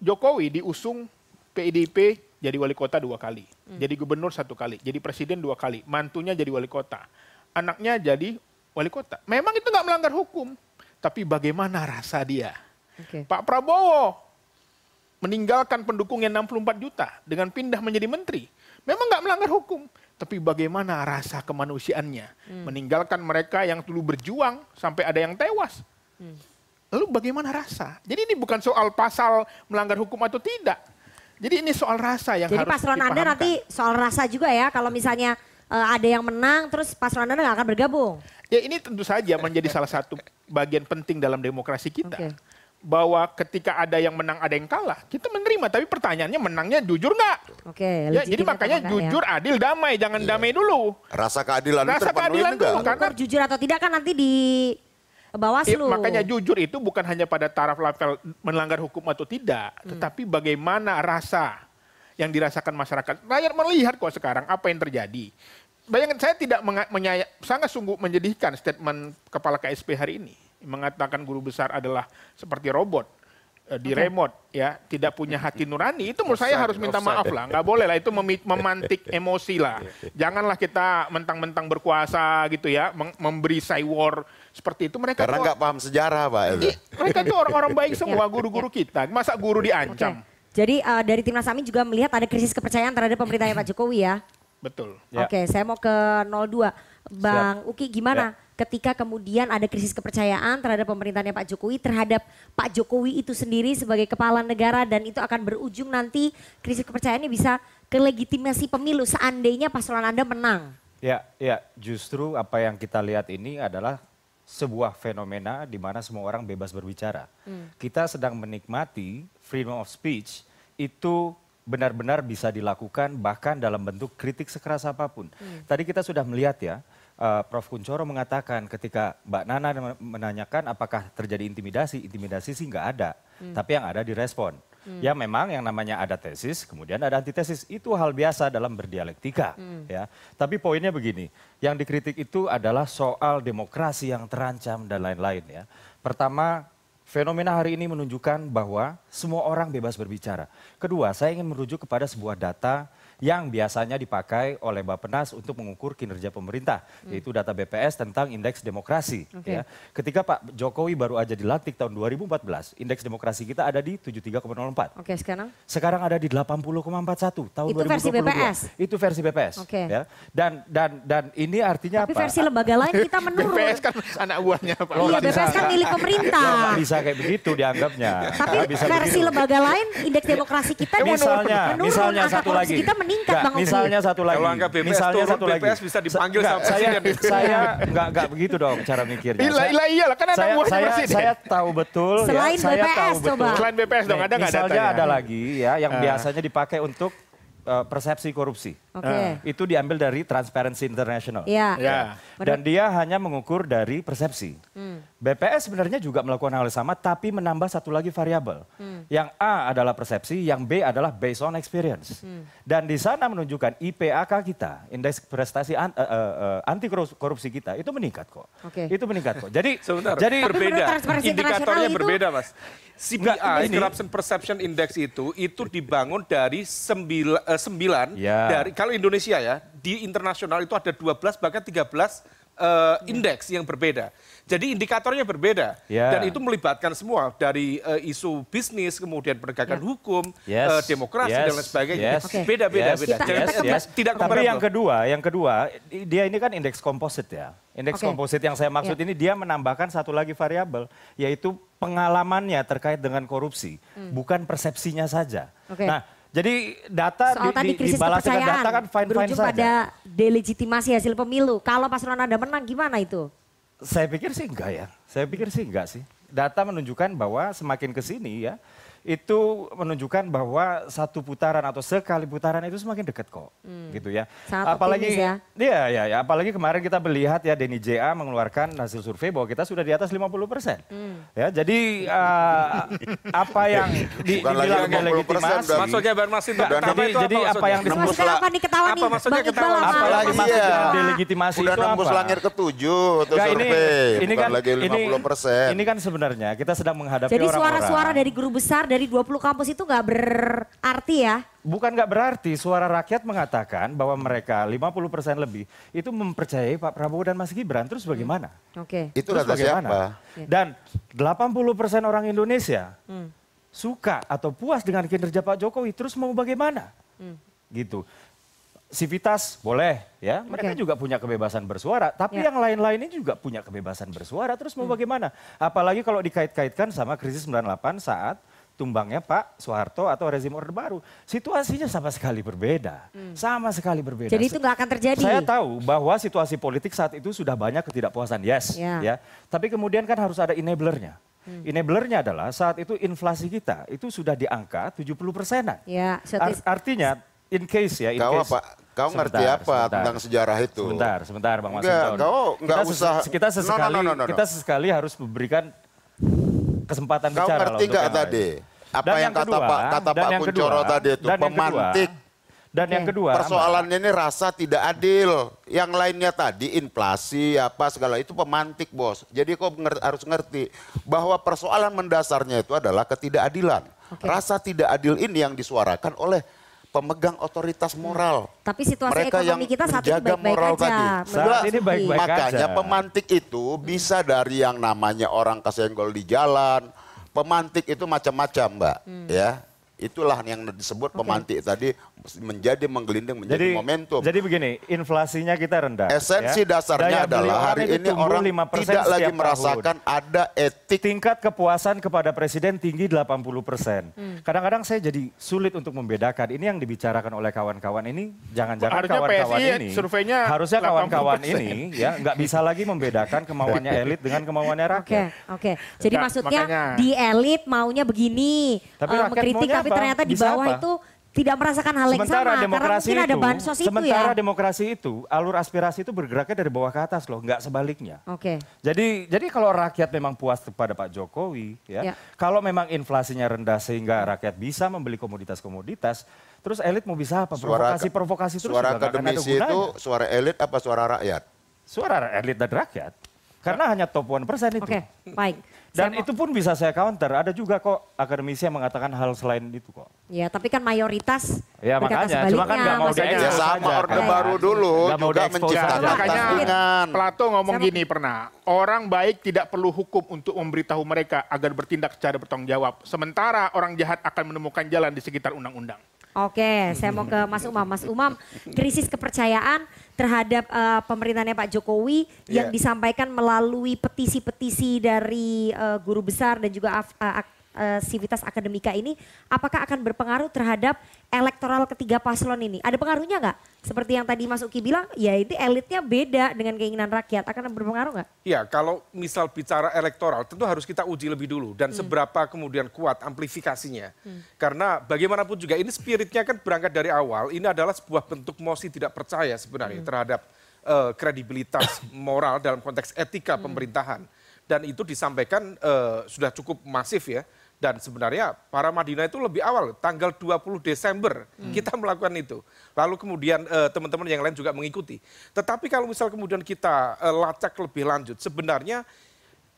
Jokowi diusung PIDP jadi wali kota dua kali, hmm. jadi gubernur satu kali, jadi presiden dua kali, mantunya jadi wali kota, anaknya jadi wali kota. Memang itu nggak melanggar hukum, tapi bagaimana rasa dia? Okay. Pak Prabowo meninggalkan pendukungnya 64 juta dengan pindah menjadi menteri. Memang nggak melanggar hukum, tapi bagaimana rasa kemanusiaannya? Hmm. Meninggalkan mereka yang dulu berjuang sampai ada yang tewas. Hmm. Lalu bagaimana rasa? Jadi ini bukan soal pasal melanggar hukum atau tidak jadi ini soal rasa yang Jadi harus paslon Anda nanti soal rasa juga ya kalau misalnya uh, ada yang menang terus paslon Anda nggak akan bergabung. Ya ini tentu saja menjadi salah satu bagian penting dalam demokrasi kita. Okay. bahwa ketika ada yang menang ada yang kalah kita menerima tapi pertanyaannya menangnya jujur nggak Oke. ya jadi makanya ya. jujur adil damai jangan damai dulu Rasa keadilan itu rasa terpenuhi keadilan enggak? dulu karena jujur atau tidak kan nanti di Bawaslu. Eh, makanya jujur itu bukan hanya pada taraf level melanggar hukum atau tidak, Hmm. tetapi bagaimana rasa yang dirasakan masyarakat. Rakyat melihat kok sekarang apa yang terjadi. Bayangkan saya tidak menga- menyaya, sangat sungguh menyedihkan statement kepala KSP hari ini mengatakan guru besar adalah seperti robot eh, di Oke. remote ya tidak punya hati nurani itu menurut saya harus minta offside. maaf lah nggak boleh lah itu memantik emosi lah janganlah kita mentang-mentang berkuasa gitu ya memberi war seperti itu mereka Karena nggak paham sejarah Pak. itu. mereka itu orang-orang baik semua guru-guru kita. Masa guru diancam? Jadi eh, dari Timnas Amin juga melihat ada krisis kepercayaan terhadap pemerintahnya Pak Jokowi ya. Betul. Oke, saya mau ke 02. Bang Uki gimana ketika kemudian ada krisis kepercayaan terhadap pemerintahannya Pak Jokowi terhadap Pak Jokowi itu sendiri sebagai kepala negara dan itu akan berujung nanti krisis kepercayaannya bisa ke legitimasi pemilu seandainya paslon Anda menang. Ya, ya, justru apa yang kita lihat ini adalah sebuah fenomena di mana semua orang bebas berbicara. Hmm. Kita sedang menikmati freedom of speech itu benar-benar bisa dilakukan bahkan dalam bentuk kritik sekeras apa pun. Hmm. Tadi kita sudah melihat ya, eh, Prof. Kuncoro mengatakan ketika Mbak Nana menanyakan apakah terjadi intimidasi, intimidasi sih nggak ada, Hmm. tapi yang ada direspon. Hmm. Ya memang yang namanya ada tesis, kemudian ada antitesis, itu hal biasa dalam berdialektika. Hmm. Ya, tapi poinnya begini, yang dikritik itu adalah soal demokrasi yang terancam dan lain-lain ya. Pertama, fenomena hari ini menunjukkan bahwa semua orang bebas berbicara. Kedua, saya ingin merujuk kepada sebuah data yang biasanya dipakai oleh Bappenas untuk mengukur kinerja pemerintah, Hmm. yaitu data BPS tentang indeks demokrasi. Oke. Ya. Ketika Pak Jokowi baru aja dilantik tahun 2014, indeks demokrasi kita ada di 73,04. Oke, sekarang Sekarang ada di 80,41 tahun Itu versi 2022. BPS? Itu versi BPS. Oke. Ya. Dan dan dan ini artinya tapi apa? versi lembaga lain kita [LAUGHS] menurun. BPS kan anak buahnya Pak. Iya, BPS kan milik pemerintah. Loh, bisa kayak begitu dianggapnya. Tapi bisa versi begitu. lembaga lain indeks demokrasi kita misalnya, menurun. misalnya Angka satu lagi. Kita meningkat Nggak, Bang misalnya satu lagi. Kalau angka BPS misalnya turun, satu lagi. BPS bisa dipanggil Nggak, sama saya, presiden. saya nggak nggak begitu dong cara mikirnya. Iya, Saya- iya, iyalah, kan anak saya, buahnya saya, presiden. saya tahu betul. ya, Selain saya BPS, tahu coba. betul. Selain BPS dong, ada nggak Misalnya ada lagi ya yang Ah. biasanya dipakai untuk eh, persepsi korupsi. Oke. Ah. Itu diambil dari Transparency International. Iya. Ya. Ya. Dan dia hanya mengukur dari persepsi. Hmm. BPS sebenarnya juga melakukan hal yang sama tapi menambah satu lagi variabel. Hmm. Yang A adalah persepsi, yang B adalah based on experience. Hmm. Dan di sana menunjukkan IPAK kita, indeks prestasi an- eh, eh, eh, anti korupsi kita itu meningkat kok. Oke. Itu meningkat kok. Jadi [LAUGHS] Sebentar, jadi berbeda. Indikatornya berbeda, Mas. CPI, ini- Corruption Perception Index itu, itu dibangun dari sembilan, eh, sembilan Ya. dari kalau Indonesia ya, di internasional itu ada 12 bahkan 13 eh, indeks yang berbeda. Jadi indikatornya berbeda Ya. dan itu melibatkan semua dari eh, isu bisnis, kemudian penegakan hukum, Yes, eh, demokrasi yes, dan lain sebagainya. yes, Beda, beda, yes, beda. yes, Jadi yes, tidak- yes. tidak Tapi yang kedua, yang kedua, dia ini kan indeks komposit ya. Indeks Oke. komposit yang saya maksud Ya. ini dia menambahkan satu lagi variabel, yaitu pengalamannya terkait dengan korupsi, Hmm. bukan persepsinya saja. Oke. Nah, jadi data Soal di, tadi di, krisis dibalas dengan data kan fine-fine berujung saja. pada delegitimasi hasil pemilu. Kalau paslon Anda menang gimana itu? Saya pikir sih enggak ya. Saya pikir sih enggak sih. Data menunjukkan bahwa semakin ke sini ya, itu menunjukkan bahwa satu putaran atau sekali putaran itu semakin dekat kok. Hmm. Gitu ya. Sangat apalagi ya. Iya, iya, ya. apalagi kemarin kita melihat ya Denny JA mengeluarkan hasil survei bahwa kita sudah di atas 50 persen. Hmm. Ya, jadi eh, apa yang [LAUGHS] di, Bukan lagi dibilang 50%, delegitimasi. udah- Maksudnya Bang Masin, Enggak, apa jadi, itu jadi apa apa maksudnya? yang Maksudnya disebut apa nih ketawa Apa nih maksudnya Iqbal ketawa? sama Apalagi Mas maksudnya delegitimasi Udah itu nembus apa? langit ketujuh tuh Enggak, ini, survei, ini bukan kan lagi 50 persen. ini, ini kan sebenarnya kita sedang menghadapi Jadi orang-orang. suara-suara dari guru besar dari 20 kampus itu nggak berarti ya? Bukan nggak berarti suara rakyat mengatakan bahwa mereka 50% lebih itu mempercayai Pak Prabowo dan Mas Gibran. Terus bagaimana? Oke. Itu Terus bagaimana? siapa? Dan 80% orang Indonesia Hmm. suka atau puas dengan kinerja Pak Jokowi. Terus mau bagaimana? Hmm. Gitu. Sivitas boleh ya, mereka Oke. juga punya kebebasan bersuara, tapi Ya. yang lain-lainnya juga punya kebebasan bersuara. Terus Hmm. mau bagaimana? Apalagi kalau dikait-kaitkan sama krisis 98 saat tumbangnya Pak Soeharto atau rezim Orde Baru. Situasinya sama sekali berbeda. Sama sekali berbeda. Hmm. Jadi itu nggak akan terjadi. Saya tahu bahwa situasi politik saat itu sudah banyak ketidakpuasan, yes, Ya. ya. Tapi kemudian kan harus ada enablernya. Hmm. Enablernya adalah saat itu inflasi kita itu sudah di angka 70 persenan. Ya, Art artinya in case ya, in kau case, apa? Kau sebentar, ngerti apa sebentar. tentang sejarah itu? Sebentar, sebentar Bang Mas Enggak, kau enggak kita usah. Kita sesekali, no, no, no, no, no. kita sesekali harus memberikan kesempatan kau bicara. ngerti nggak tadi? Apa Dan yang, yang kata kedua, Pak kata Pak yang Kuncoro kedua, tadi itu dan yang kedua, pemantik. Dan yang kedua, persoalannya ini rasa tidak adil. Yang lainnya tadi inflasi apa segala itu pemantik bos. Jadi kau harus ngerti bahwa persoalan mendasarnya itu adalah ketidakadilan. Oke. Rasa tidak adil ini yang disuarakan oleh pemegang otoritas moral. Tapi situasi Mereka yang ekonomi kita saat ini baik-baik moral aja. tadi. Saat ini baik-baik Makanya aja. pemantik itu bisa dari yang namanya orang kesenggol di jalan. Pemantik itu macam-macam, Mbak. Hmm. Ya, itulah yang disebut pemantik tadi menjadi menggelinding menjadi Jadi, momentum. jadi begini, inflasinya kita rendah. Esensi ya. dasarnya Daya adalah hari ini orang 5% tidak lagi setiap merasakan tahun. ada etik. Tingkat kepuasan kepada presiden tinggi 80 persen. Hmm. Kadang-kadang saya jadi sulit untuk membedakan. Ini yang dibicarakan oleh kawan-kawan ini, jangan-jangan kawan-kawan ini. surveinya harusnya kawan-kawan 80%. ini ya nggak bisa lagi membedakan kemauannya elit dengan kemauannya Oke, rakyat. oke. Jadi Enggak, maksudnya makanya- di elit maunya begini, Tapi rakyat mengkritik maunya tapi apa? ternyata di Bisa bawah apa? itu tidak merasakan hal yang Sementara sama karena demokrasi mungkin ada itu, bansos itu sementara ya. demokrasi itu, alur aspirasi itu bergeraknya dari bawah ke atas loh, nggak sebaliknya. Oke. Jadi jadi kalau rakyat memang puas kepada Pak Jokowi, ya, Ya. kalau memang inflasinya rendah sehingga rakyat bisa membeli komoditas-komoditas, terus elit mau bisa apa? Provokasi-provokasi terus suara ada akademisi itu suara elit apa suara rakyat? Suara elit dan rakyat. Karena hanya top 1% itu. Oke, baik. Dan Saya itu pun bisa saya counter. Ada juga kok akademisi yang mengatakan hal selain itu kok. Ya, tapi kan mayoritas Ya, berkata makanya. Cuma kan nggak mau Edi. Ya sama Orde kan. Baru dulu Nggak mau juga menciptakan. Makanya. Plato ngomong Saya- gini pernah, orang baik tidak perlu hukum untuk memberitahu mereka agar bertindak secara bertanggung jawab. Sementara orang jahat akan menemukan jalan di sekitar undang-undang. Oke, saya mau ke Mas Umam. Mas Umam, krisis kepercayaan terhadap eh, pemerintahnya Pak Jokowi yang Iya. disampaikan melalui petisi-petisi dari eh, guru besar dan juga af- eh, eh, sivitas akademika ini, apakah akan berpengaruh terhadap elektoral ketiga paslon ini? Ada pengaruhnya nggak? Seperti yang tadi Mas Uki bilang, ya itu elitnya beda dengan keinginan rakyat. Akan berpengaruh nggak? Ya, kalau misal bicara elektoral, tentu harus kita uji lebih dulu dan seberapa kemudian kuat amplifikasinya. Karena bagaimanapun juga ini spiritnya kan berangkat dari awal, ini adalah sebuah bentuk mosi tidak percaya sebenarnya terhadap eh, kredibilitas [COUGHS] moral dalam konteks etika pemerintahan. Dan itu disampaikan eh, sudah cukup masif ya. Dan sebenarnya para Madinah itu lebih awal, tanggal 20 Desember kita melakukan itu. Lalu kemudian eh, teman-teman yang lain juga mengikuti. Tetapi kalau misal kemudian kita eh, lacak lebih lanjut, sebenarnya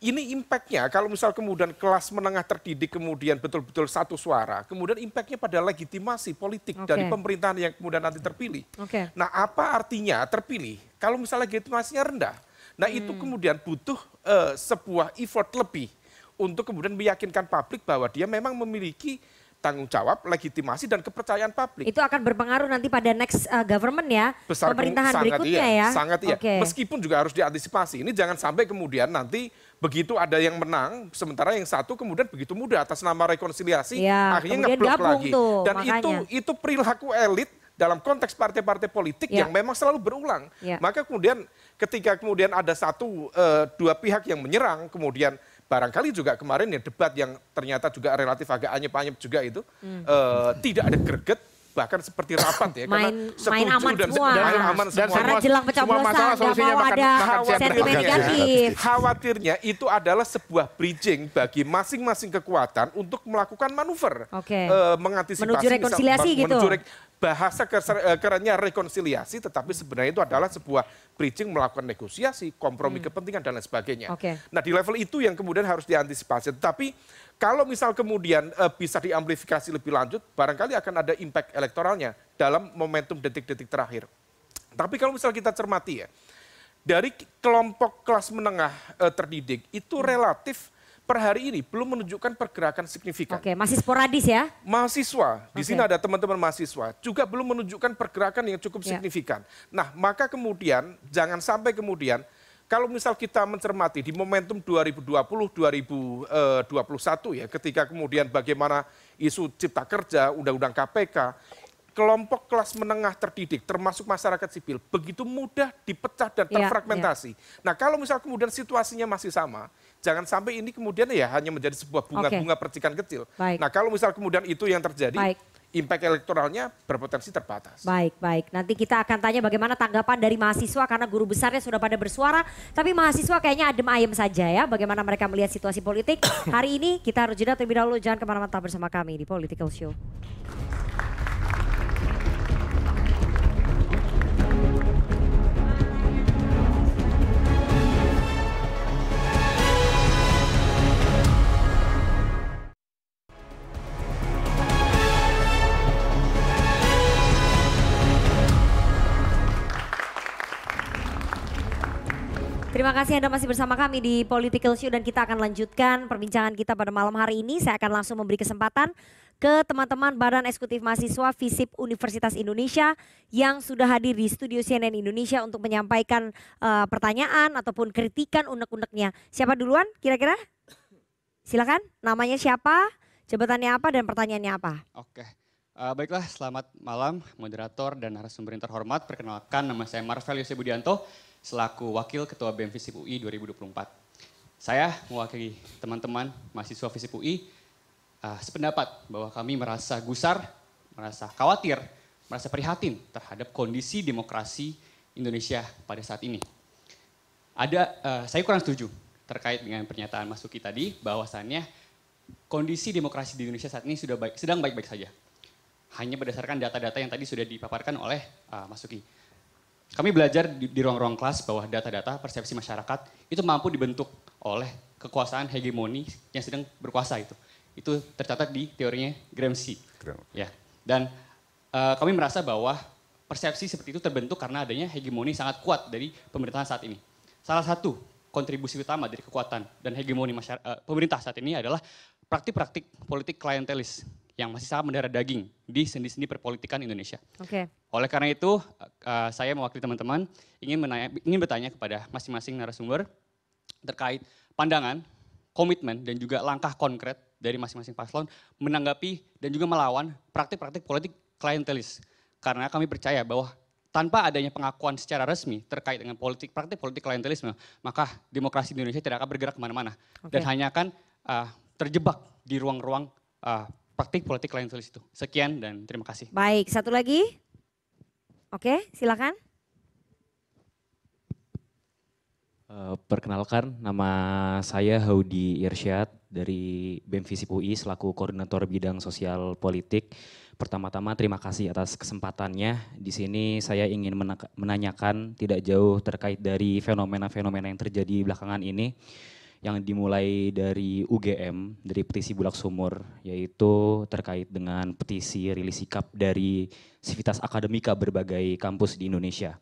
ini impactnya kalau misal kemudian kelas menengah terdidik kemudian betul-betul satu suara, kemudian impactnya pada legitimasi politik Oke. dari pemerintahan yang kemudian nanti terpilih. Oke. Nah apa artinya terpilih kalau misalnya legitimasinya rendah? Nah itu kemudian butuh eh, sebuah effort lebih untuk kemudian meyakinkan publik bahwa dia memang memiliki tanggung jawab, legitimasi dan kepercayaan publik. Itu akan berpengaruh nanti pada next uh, government ya, Besar pemerintahan sangat berikutnya iya, ya. Sangat iya. Oke. Meskipun juga harus diantisipasi. Ini jangan sampai kemudian nanti begitu ada yang menang, sementara yang satu kemudian begitu mudah atas nama rekonsiliasi, Iya, akhirnya ngeblok lagi. tuh, Dan makanya. itu itu perilaku elit dalam konteks partai-partai politik Iya. yang memang selalu berulang. Iya. Maka kemudian ketika kemudian ada satu eh, dua pihak yang menyerang, kemudian barangkali juga kemarin ya debat yang ternyata juga relatif agak anyep-anyep juga itu Hmm. eh, tidak ada greget bahkan seperti rapat ya karena Main- setuju main aman dan semua. main aman Dan semua. Karena jelang semua masalah solusinya makan- ada makan sentimen negatif. Khawatirnya itu adalah sebuah bridging bagi masing-masing kekuatan untuk melakukan manuver. Oke. Eh, mengantisipasi. Menuju misal- rekonsiliasi men- gitu. menuju rek- bahasa eh, kerennya rekonsiliasi, tetapi sebenarnya itu adalah sebuah bridging melakukan negosiasi, kompromi kepentingan dan lain sebagainya. Hmm. Oke. Nah di level itu yang kemudian harus diantisipasi. Tetapi kalau misal kemudian eh, bisa diamplifikasi lebih lanjut, barangkali akan ada impact elektoralnya dalam momentum detik-detik terakhir. Tapi kalau misal kita cermati ya, dari kelompok kelas menengah eh, terdidik itu Hmm. relatif per hari ini belum menunjukkan pergerakan signifikan. Oke, masih sporadis ya. Mahasiswa, di Oke. sini ada teman-teman mahasiswa, juga belum menunjukkan pergerakan yang cukup Ya. signifikan. Nah, maka kemudian jangan sampai kemudian kalau misal kita mencermati di momentum 2020 2021 ya, ketika kemudian bagaimana isu cipta kerja, undang-undang KPK kelompok kelas menengah terdidik, termasuk masyarakat sipil, begitu mudah dipecah dan terfragmentasi. Ya, ya. Nah, kalau misal kemudian situasinya masih sama, jangan sampai ini kemudian ya hanya menjadi sebuah bunga-bunga okay. percikan kecil. Baik. Nah, kalau misal kemudian itu yang terjadi, Baik. impact elektoralnya berpotensi terbatas. Baik, baik. Nanti kita akan tanya bagaimana tanggapan dari mahasiswa karena guru besarnya sudah pada bersuara, tapi mahasiswa kayaknya adem ayem saja ya bagaimana mereka melihat situasi politik. [COUGHS] Hari ini kita harus jeda terlebih dahulu, jangan ke mana-mana bersama kami di Political Show. Terima kasih Anda masih bersama kami di Political Show dan kita akan lanjutkan perbincangan kita pada malam hari ini. Saya akan langsung memberi kesempatan ke teman-teman Badan Eksekutif Mahasiswa FISIP Universitas Indonesia yang sudah hadir di studio CNN Indonesia untuk menyampaikan uh, pertanyaan ataupun kritikan unek-uneknya. Siapa duluan kira-kira? Silakan, namanya siapa, jabatannya apa dan pertanyaannya apa? Oke. Uh, baiklah, selamat malam moderator dan narasumber yang terhormat. Perkenalkan nama saya Marvel Yose Budianto selaku Wakil Ketua BEM FISIP UI 2024. Saya mewakili teman-teman mahasiswa FISIP UI uh, sependapat bahwa kami merasa gusar, merasa khawatir, merasa prihatin terhadap kondisi demokrasi Indonesia pada saat ini. Ada, uh, saya kurang setuju terkait dengan pernyataan Mas Suki tadi bahwasannya kondisi demokrasi di Indonesia saat ini sudah baik, sedang baik-baik saja. Hanya berdasarkan data-data yang tadi sudah dipaparkan oleh uh, Mas Suki kami belajar di, di ruang-ruang kelas bahwa data-data persepsi masyarakat itu mampu dibentuk oleh kekuasaan hegemoni yang sedang berkuasa itu. Itu tercatat di teorinya Gramsci. Ya. Dan uh, kami merasa bahwa persepsi seperti itu terbentuk karena adanya hegemoni sangat kuat dari pemerintahan saat ini. Salah satu kontribusi utama dari kekuatan dan hegemoni masyarakat, uh, pemerintah saat ini adalah praktik-praktik politik klientelis yang masih sangat mendarah daging di sendi-sendi perpolitikan Indonesia. Oke. Okay. Oleh karena itu, uh, saya mewakili teman-teman ingin menanya, ingin bertanya kepada masing-masing narasumber terkait pandangan, komitmen dan juga langkah konkret dari masing-masing paslon menanggapi dan juga melawan praktik-praktik politik klientelis. Karena kami percaya bahwa tanpa adanya pengakuan secara resmi terkait dengan politik praktik politik klientelisme, maka demokrasi di Indonesia tidak akan bergerak ke mana-mana okay. dan hanya akan uh, terjebak di ruang-ruang uh, praktik politik klientelis itu. Sekian dan terima kasih. Baik, satu lagi. Oke, silakan. Uh, perkenalkan, nama saya Haudi Irsyad dari BEM Visip UI selaku Koordinator Bidang Sosial Politik. Pertama-tama terima kasih atas kesempatannya. Di sini saya ingin menanyakan tidak jauh terkait dari fenomena-fenomena yang terjadi belakangan ini yang dimulai dari UGM, dari petisi Bulak Sumur, yaitu terkait dengan petisi rilis sikap dari Sivitas Akademika berbagai kampus di Indonesia.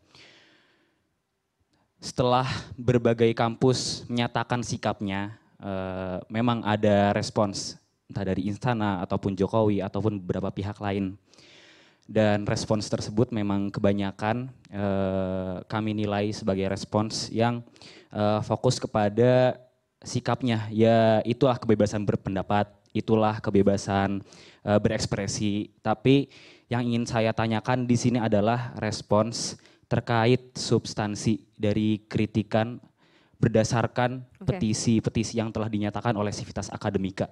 Setelah berbagai kampus menyatakan sikapnya, eh, memang ada respons entah dari Istana ataupun Jokowi ataupun beberapa pihak lain. Dan respons tersebut memang kebanyakan eh, kami nilai sebagai respons yang eh, fokus kepada sikapnya ya itulah kebebasan berpendapat, itulah kebebasan uh, berekspresi. Tapi yang ingin saya tanyakan di sini adalah respons terkait substansi dari kritikan berdasarkan petisi-petisi okay. yang telah dinyatakan oleh Sivitas Akademika.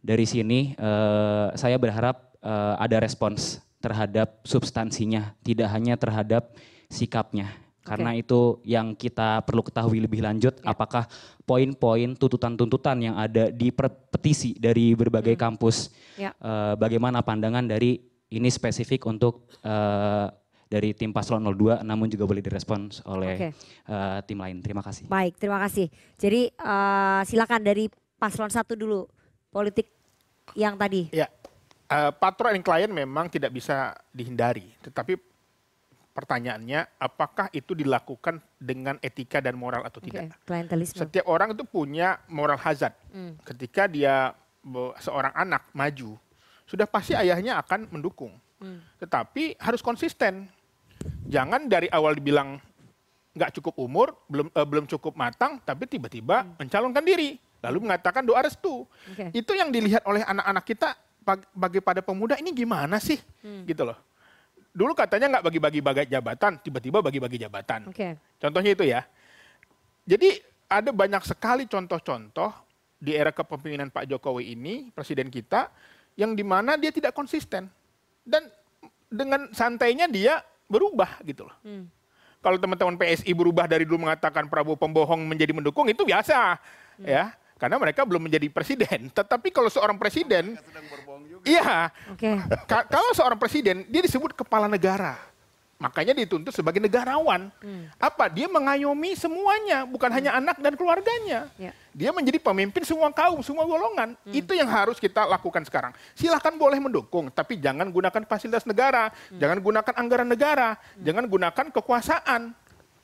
Dari sini uh, saya berharap uh, ada respons terhadap substansinya, tidak hanya terhadap sikapnya karena okay. itu yang kita perlu ketahui lebih lanjut, ya. apakah poin-poin tuntutan-tuntutan yang ada di petisi dari berbagai hmm. kampus, ya. uh, bagaimana pandangan dari ini spesifik untuk uh, dari tim paslon 02, namun juga boleh direspons oleh okay. uh, eh, tim lain. Terima kasih. Baik, terima kasih. Jadi uh, silakan dari paslon satu dulu, politik yang tadi. Ya, uh, patron klien memang tidak bisa dihindari, tetapi pertanyaannya apakah itu dilakukan dengan etika dan moral atau tidak. Okay. Setiap orang itu punya moral hazard. Hmm. Ketika dia seorang anak maju, sudah pasti ayahnya akan mendukung. Hmm. Tetapi harus konsisten. Jangan dari awal dibilang nggak cukup umur, belum uh, belum cukup matang, tapi tiba-tiba hmm. mencalonkan diri, lalu mengatakan doa restu. Okay. Itu yang dilihat oleh anak-anak kita bagi pada pemuda ini gimana sih hmm. gitu loh. Dulu katanya nggak bagi-bagi bagi jabatan, tiba-tiba bagi-bagi jabatan. Okay. Contohnya itu ya. Jadi ada banyak sekali contoh-contoh di era kepemimpinan Pak Jokowi ini, presiden kita, yang di mana dia tidak konsisten. Dan dengan santainya dia berubah gitu loh. Hmm. Kalau teman-teman PSI berubah dari dulu mengatakan Prabowo pembohong menjadi mendukung itu biasa, hmm. ya karena mereka belum menjadi presiden. [LAUGHS] Tetapi kalau seorang presiden, iya, okay. kalau seorang presiden dia disebut kepala negara. Makanya dituntut sebagai negarawan. Hmm. Apa? Dia mengayomi semuanya, bukan hmm. hanya anak dan keluarganya. Ya. Dia menjadi pemimpin semua kaum, semua golongan. Hmm. Itu yang harus kita lakukan sekarang. Silahkan boleh mendukung, tapi jangan gunakan fasilitas negara, hmm. jangan gunakan anggaran negara, hmm. jangan gunakan kekuasaan.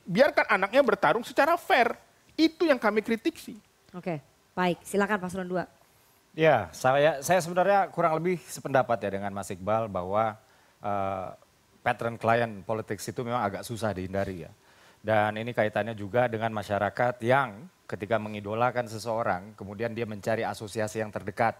Biarkan anaknya bertarung secara fair. Itu yang kami kritisi. Oke, baik. Silakan paslon 2. Ya, saya saya sebenarnya kurang lebih sependapat ya dengan Mas Iqbal bahwa uh, pattern klien politik itu memang agak susah dihindari ya. Dan ini kaitannya juga dengan masyarakat yang ketika mengidolakan seseorang, kemudian dia mencari asosiasi yang terdekat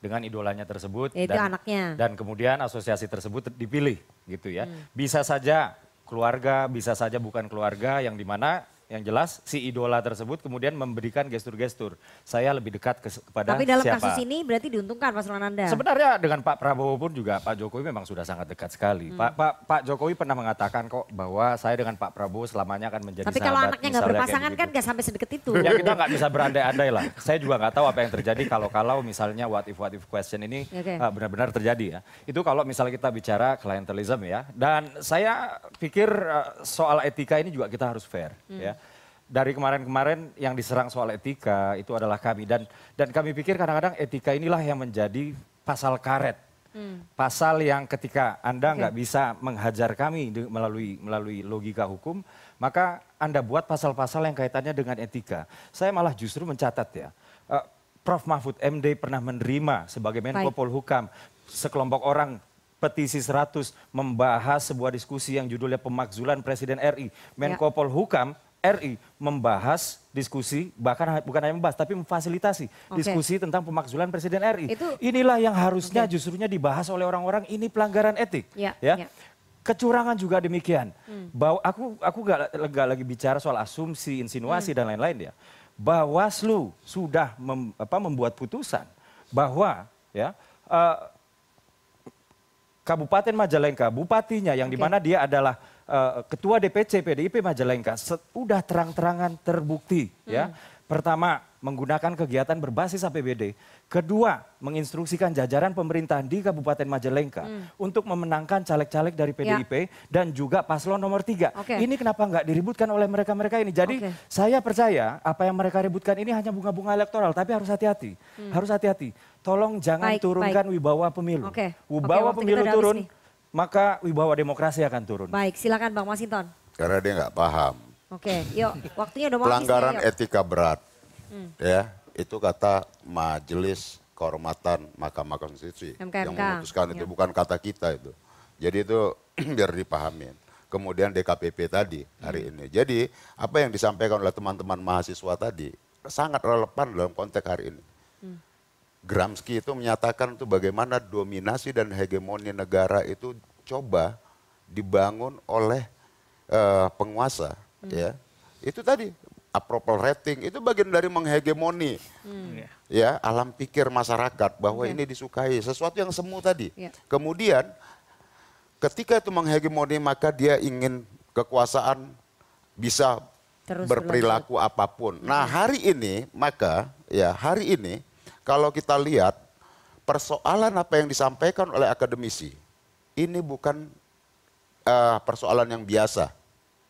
dengan idolanya tersebut. Itu dan, anaknya. Dan kemudian asosiasi tersebut dipilih gitu ya. Hmm. Bisa saja keluarga, bisa saja bukan keluarga yang di mana yang jelas si idola tersebut kemudian memberikan gestur-gestur. Saya lebih dekat ke, kepada Tapi dalam siapa. kasus ini berarti diuntungkan paslon Anda. Sebenarnya dengan Pak Prabowo pun juga Pak Jokowi memang sudah sangat dekat sekali. Hmm. Pak, Pak Pak Jokowi pernah mengatakan kok bahwa saya dengan Pak Prabowo selamanya akan menjadi Tapi sahabat. kalau anaknya nggak berpasangan kan nggak sampai sedekat itu. Ya kita nggak bisa berandai-andai lah. Saya juga nggak tahu apa yang terjadi kalau-kalau misalnya what if what if question ini okay. uh, benar-benar terjadi ya. Itu kalau misalnya kita bicara klientelisme ya. Dan saya pikir uh, soal etika ini juga kita harus fair hmm. ya dari kemarin-kemarin yang diserang soal etika itu adalah kami dan dan kami pikir kadang-kadang etika inilah yang menjadi pasal karet. Hmm. Pasal yang ketika Anda nggak okay. bisa menghajar kami melalui melalui logika hukum, maka Anda buat pasal-pasal yang kaitannya dengan etika. Saya malah justru mencatat ya, uh, Prof Mahfud MD pernah menerima sebagai Menko Polhukam sekelompok orang petisi 100 membahas sebuah diskusi yang judulnya pemakzulan Presiden RI. Menko ya. Polhukam RI membahas diskusi bahkan bukan hanya membahas tapi memfasilitasi okay. diskusi tentang pemakzulan Presiden RI. Itu, Inilah yang harusnya okay. justrunya dibahas oleh orang-orang ini pelanggaran etik. Ya, ya. ya. Kecurangan juga demikian. Hmm. Bahwa aku aku gak, gak lagi bicara soal asumsi, insinuasi hmm. dan lain-lain ya. Bawaslu sudah mem, apa, membuat putusan bahwa ya uh, Kabupaten Majalengka, bupatinya yang okay. di mana dia adalah uh, Ketua DPC PDIP Majalengka, sudah terang-terangan terbukti hmm. ya. Pertama, menggunakan kegiatan berbasis APBD. Kedua, menginstruksikan jajaran pemerintahan di Kabupaten Majalengka hmm. untuk memenangkan caleg-caleg dari PDIP ya. dan juga paslon nomor tiga. Okay. Ini kenapa nggak diributkan oleh mereka-mereka ini? Jadi okay. saya percaya apa yang mereka ributkan ini hanya bunga-bunga elektoral, tapi harus hati-hati. Hmm. Harus hati-hati. Tolong jangan baik, turunkan baik. wibawa pemilu. Okay. Wibawa okay, pemilu turun, maka wibawa demokrasi akan turun. Baik, silakan Bang Masinton. Karena dia nggak paham. Oke, yuk waktunya udah mau Pelanggaran etika berat, hmm. ya itu kata Majelis Kehormatan Mahkamah Konstitusi MK, yang memutuskan itu ya. bukan kata kita itu. Jadi itu [CLEARS THROAT] biar dipahamin. Kemudian DKPP tadi hari hmm. ini. Jadi apa yang disampaikan oleh teman-teman mahasiswa tadi sangat relevan dalam konteks hari ini. Hmm. Gramsci itu menyatakan itu bagaimana dominasi dan hegemoni negara itu coba dibangun oleh uh, penguasa hmm. ya. Itu tadi approval rating itu bagian dari menghegemoni hmm. ya alam pikir masyarakat bahwa okay. ini disukai sesuatu yang semu tadi. Yeah. Kemudian ketika itu menghegemoni maka dia ingin kekuasaan bisa Terus berperilaku berlanjut. apa pun. Nah, hari ini maka ya hari ini kalau kita lihat persoalan apa yang disampaikan oleh akademisi, ini bukan uh, persoalan yang biasa.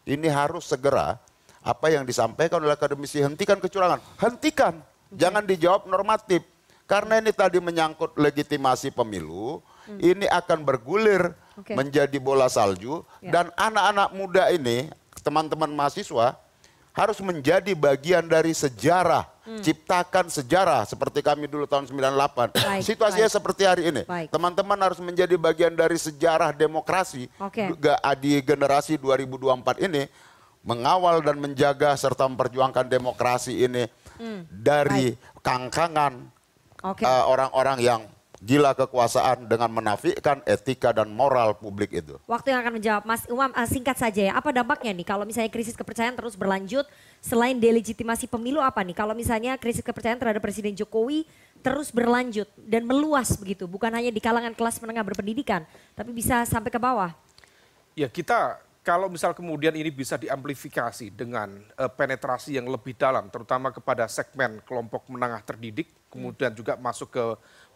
Ini harus segera apa yang disampaikan oleh akademisi hentikan kecurangan, hentikan, jangan dijawab normatif. Karena ini tadi menyangkut legitimasi pemilu, hmm. ini akan bergulir okay. menjadi bola salju ya. dan anak-anak muda ini, teman-teman mahasiswa harus menjadi bagian dari sejarah, hmm. ciptakan sejarah seperti kami dulu tahun 98. Baik, Situasinya baik. seperti hari ini. Teman-teman harus menjadi bagian dari sejarah demokrasi okay. di generasi 2024 ini mengawal dan menjaga serta memperjuangkan demokrasi ini hmm. dari Baik. kangkangan eh, orang-orang okay. uh, yang gila kekuasaan dengan menafikan etika dan moral publik itu. Waktu yang akan menjawab, Mas Umam uh, singkat saja ya, apa dampaknya nih kalau misalnya krisis kepercayaan terus berlanjut, selain delegitimasi pemilu apa nih? Kalau misalnya krisis kepercayaan terhadap Presiden Jokowi terus berlanjut dan meluas begitu, bukan hanya di kalangan kelas menengah berpendidikan, tapi bisa sampai ke bawah. Ya kita kalau misal kemudian ini bisa diamplifikasi dengan uh, penetrasi yang lebih dalam, terutama kepada segmen kelompok menengah terdidik, kemudian juga masuk ke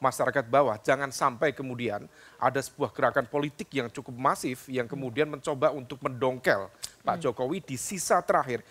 masyarakat bawah, jangan sampai kemudian ada sebuah gerakan politik yang cukup masif yang kemudian mencoba untuk mendongkel Pak hmm. Jokowi di sisa terakhir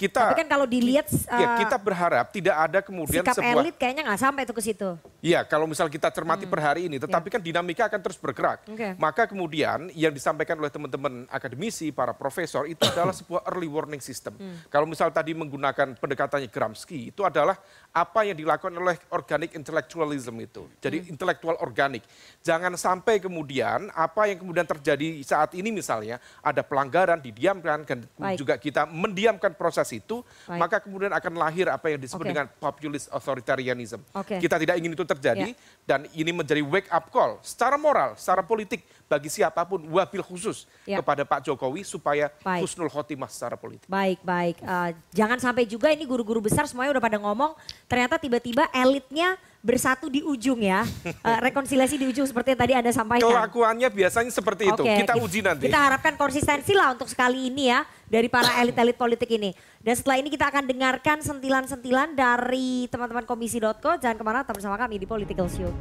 kita Tapi kan kalau dilihat ya, kita berharap tidak ada kemudian sikap sebuah elit kayaknya nggak sampai itu ke situ. Iya, kalau misal kita cermati hmm. per hari ini, tetapi ya. kan dinamika akan terus bergerak. Okay. Maka kemudian yang disampaikan oleh teman-teman akademisi, para profesor itu adalah sebuah early warning system. Hmm. Kalau misal tadi menggunakan pendekatannya Gramsci, itu adalah apa yang dilakukan oleh organic intellectualism itu. Jadi hmm. intelektual organik. Jangan sampai kemudian apa yang kemudian terjadi saat ini misalnya ada pelanggaran didiamkan dan Baik. juga kita mendiamkan proses itu, Baik. maka kemudian akan lahir apa yang disebut okay. dengan populist authoritarianism. Okay. Kita tidak ingin itu terjadi yeah. dan ini menjadi wake up call secara moral, secara politik bagi siapa pun wabil khusus yeah. kepada Pak Jokowi supaya baik. husnul khotimah secara politik. Baik, baik. Uh, jangan sampai juga ini guru-guru besar semuanya udah pada ngomong, ternyata tiba-tiba elitnya bersatu di ujung ya. Uh, [LAUGHS] rekonsiliasi di ujung seperti yang tadi Anda sampaikan. Kelakuannya biasanya seperti itu. Kita uji nanti. Kita harapkan konsistensi lah untuk sekali ini ya dari para elit-elit politik ini. Dan setelah ini kita akan dengarkan sentilan-sentilan dari teman-teman komisi.co. Jangan ke mana, tetap bersama kami di Political Show.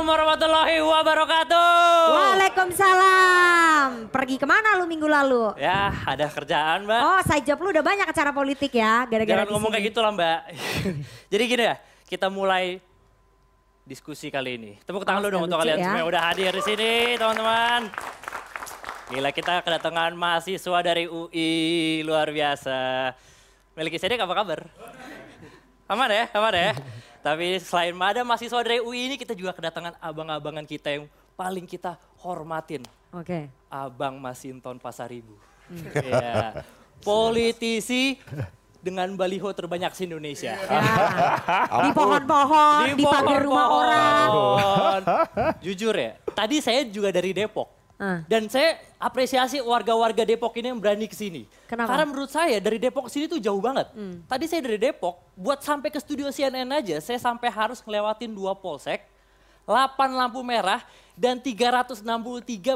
Assalamualaikum warahmatullahi wabarakatuh. Waalaikumsalam. Pergi ke mana lu minggu lalu? Ya, ada kerjaan, Mbak. Oh, saya job lu udah banyak acara politik ya, gara-gara Jangan ngomong kayak gitu lah, Mbak. [LAUGHS] Jadi gini ya, kita mulai diskusi kali ini. Tepuk tangan oh, lu dong untuk kalian ya. semua yang udah hadir di sini, teman-teman. Gila, kita kedatangan mahasiswa dari UI, luar biasa. Miliki Sedek apa kabar? Aman ya, aman ya. Tapi selain ada mahasiswa dari UI ini kita juga kedatangan abang-abangan kita yang paling kita hormatin. Oke. Okay. Abang Masinton Pasaribu. Hmm. Ya. Politisi dengan baliho terbanyak di Indonesia. Ya. Di pohon-pohon, di, di pagar rumah orang. Jujur ya, tadi saya juga dari Depok. Uh. Dan saya apresiasi warga-warga Depok ini yang berani ke sini. Kenapa? Karena menurut saya dari Depok ke sini tuh jauh banget. Hmm. Tadi saya dari Depok, buat sampai ke studio CNN aja, saya sampai harus ngelewatin dua polsek, 8 lampu merah, dan 363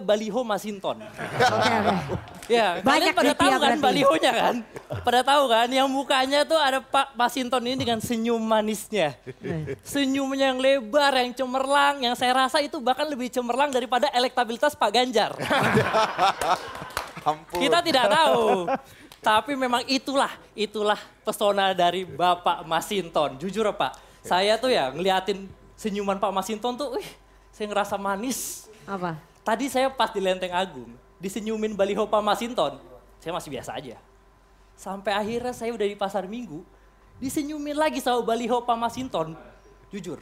baliho Masinton. Oke, oke. Ya, Banyak kalian pada tahu kan balihonya kan? Pada tahu kan yang mukanya tuh ada Pak Masinton ini dengan senyum manisnya. Senyumnya yang lebar, yang cemerlang, yang saya rasa itu bahkan lebih cemerlang daripada elektabilitas Pak Ganjar. Ampun. Kita tidak tahu. Tapi memang itulah, itulah pesona dari Bapak Masinton. Jujur Pak, saya tuh ya ngeliatin senyuman Pak Masinton tuh, wih, saya ngerasa manis. Apa? Tadi saya pas di Lenteng Agung, disenyumin baliho Pak Masinton, saya masih biasa aja. Sampai akhirnya saya udah di pasar minggu, disenyumin lagi sama baliho Pak Masinton. Jujur,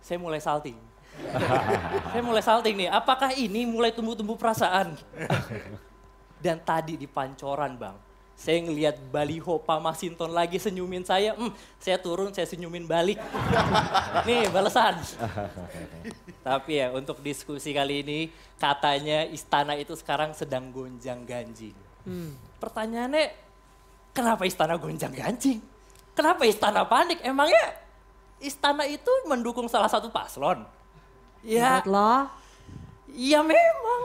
saya mulai salting. [LAUGHS] saya mulai salting nih, apakah ini mulai tumbuh-tumbuh perasaan? Dan tadi di pancoran bang, saya ngelihat baliho Pak Masinton lagi senyumin saya, hmm, saya turun saya senyumin balik. [LAUGHS] Nih balasan. [LAUGHS] Tapi ya untuk diskusi kali ini katanya istana itu sekarang sedang gonjang ganjing. Hmm. Pertanyaannya kenapa istana gonjang ganjing? Kenapa istana panik? Emangnya istana itu mendukung salah satu paslon? Ya. Loh. Ya memang.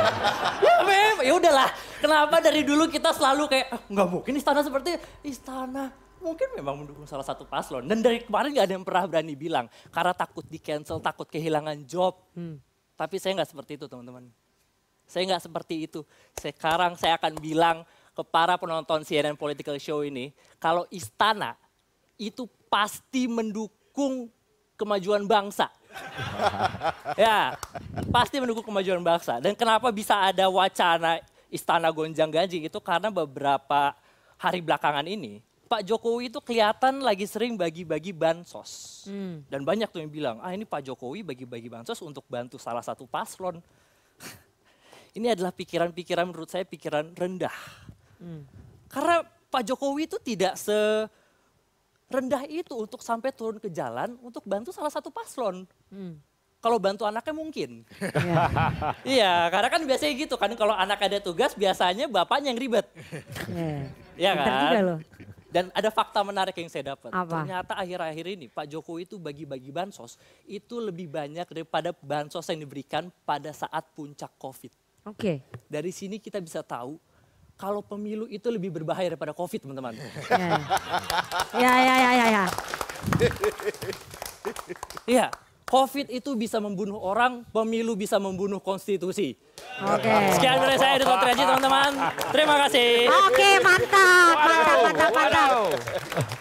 [LAUGHS] ya memang. Ya udahlah. Kenapa dari dulu kita selalu kayak ah, nggak mungkin istana seperti istana. Mungkin memang mendukung salah satu paslon. Dan dari kemarin nggak ada yang pernah berani bilang karena takut di cancel, takut kehilangan job. Hmm. Tapi saya nggak seperti itu teman-teman. Saya nggak seperti itu. Sekarang saya akan bilang ke para penonton CNN Political Show ini, kalau istana itu pasti mendukung kemajuan bangsa. [LAUGHS] ya, pasti mendukung kemajuan bangsa. Dan kenapa bisa ada wacana istana gonjang ganjing itu karena beberapa hari belakangan ini Pak Jokowi itu kelihatan lagi sering bagi-bagi bansos. Hmm. Dan banyak tuh yang bilang, ah ini Pak Jokowi bagi-bagi bansos untuk bantu salah satu paslon. [LAUGHS] ini adalah pikiran-pikiran menurut saya pikiran rendah. Hmm. Karena Pak Jokowi itu tidak se rendah itu untuk sampai turun ke jalan untuk bantu salah satu paslon. Hmm. Kalau bantu anaknya mungkin. iya, [LAUGHS] karena kan biasanya gitu kan kalau anak ada tugas biasanya bapaknya yang ribet. Iya [LAUGHS] yeah. kan? Juga loh. Dan ada fakta menarik yang saya dapat. Apa? Ternyata akhir-akhir ini Pak Jokowi itu bagi-bagi bansos itu lebih banyak daripada bansos yang diberikan pada saat puncak COVID. Oke. Okay. Dari sini kita bisa tahu kalau pemilu itu lebih berbahaya daripada COVID, teman-teman. Ya, ya, ya, ya, ya. Iya, COVID itu bisa membunuh orang, pemilu bisa membunuh konstitusi. Oke. Okay. Sekian dari saya di Reji teman-teman. Terima kasih. Oke, okay, mantap, mantap, mantap, mantap.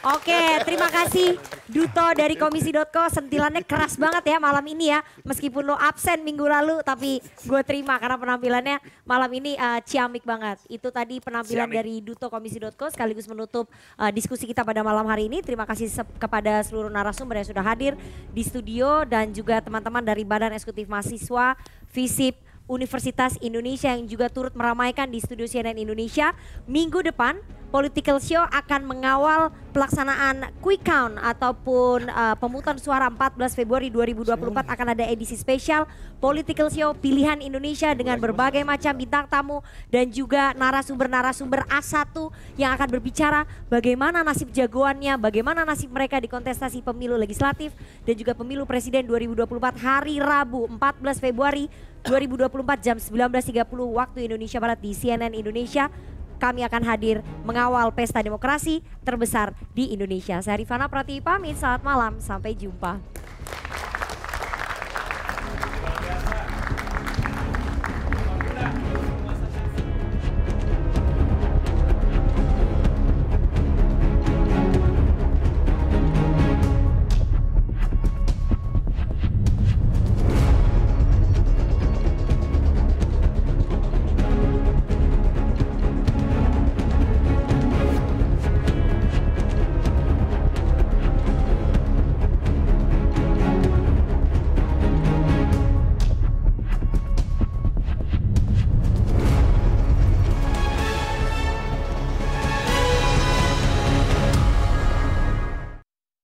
Oke, okay, terima kasih Duto dari Komisi.co. Sentilannya keras banget ya malam ini ya. Meskipun lo absen minggu lalu, tapi gue terima karena penampilannya malam ini uh, ciamik banget. Itu tadi penampilan ciamik. dari Duto Komisi.co sekaligus menutup uh, diskusi kita pada malam hari ini. Terima kasih kepada seluruh narasumber yang sudah hadir di studio dan juga teman-teman dari Badan Eksekutif Mahasiswa, FISIP, Universitas Indonesia yang juga turut meramaikan di studio CNN Indonesia. Minggu depan Political Show akan mengawal pelaksanaan quick count ataupun uh, pemungutan suara 14 Februari 2024 akan ada edisi spesial Political Show pilihan Indonesia dengan berbagai macam bintang tamu dan juga narasumber-narasumber A1 yang akan berbicara bagaimana nasib jagoannya, bagaimana nasib mereka di kontestasi pemilu legislatif dan juga pemilu presiden 2024 hari Rabu 14 Februari 2024 jam 19.30 waktu Indonesia Barat di CNN Indonesia kami akan hadir mengawal pesta demokrasi terbesar di Indonesia. Saya Rifana Pratiwi pamit, selamat malam, sampai jumpa.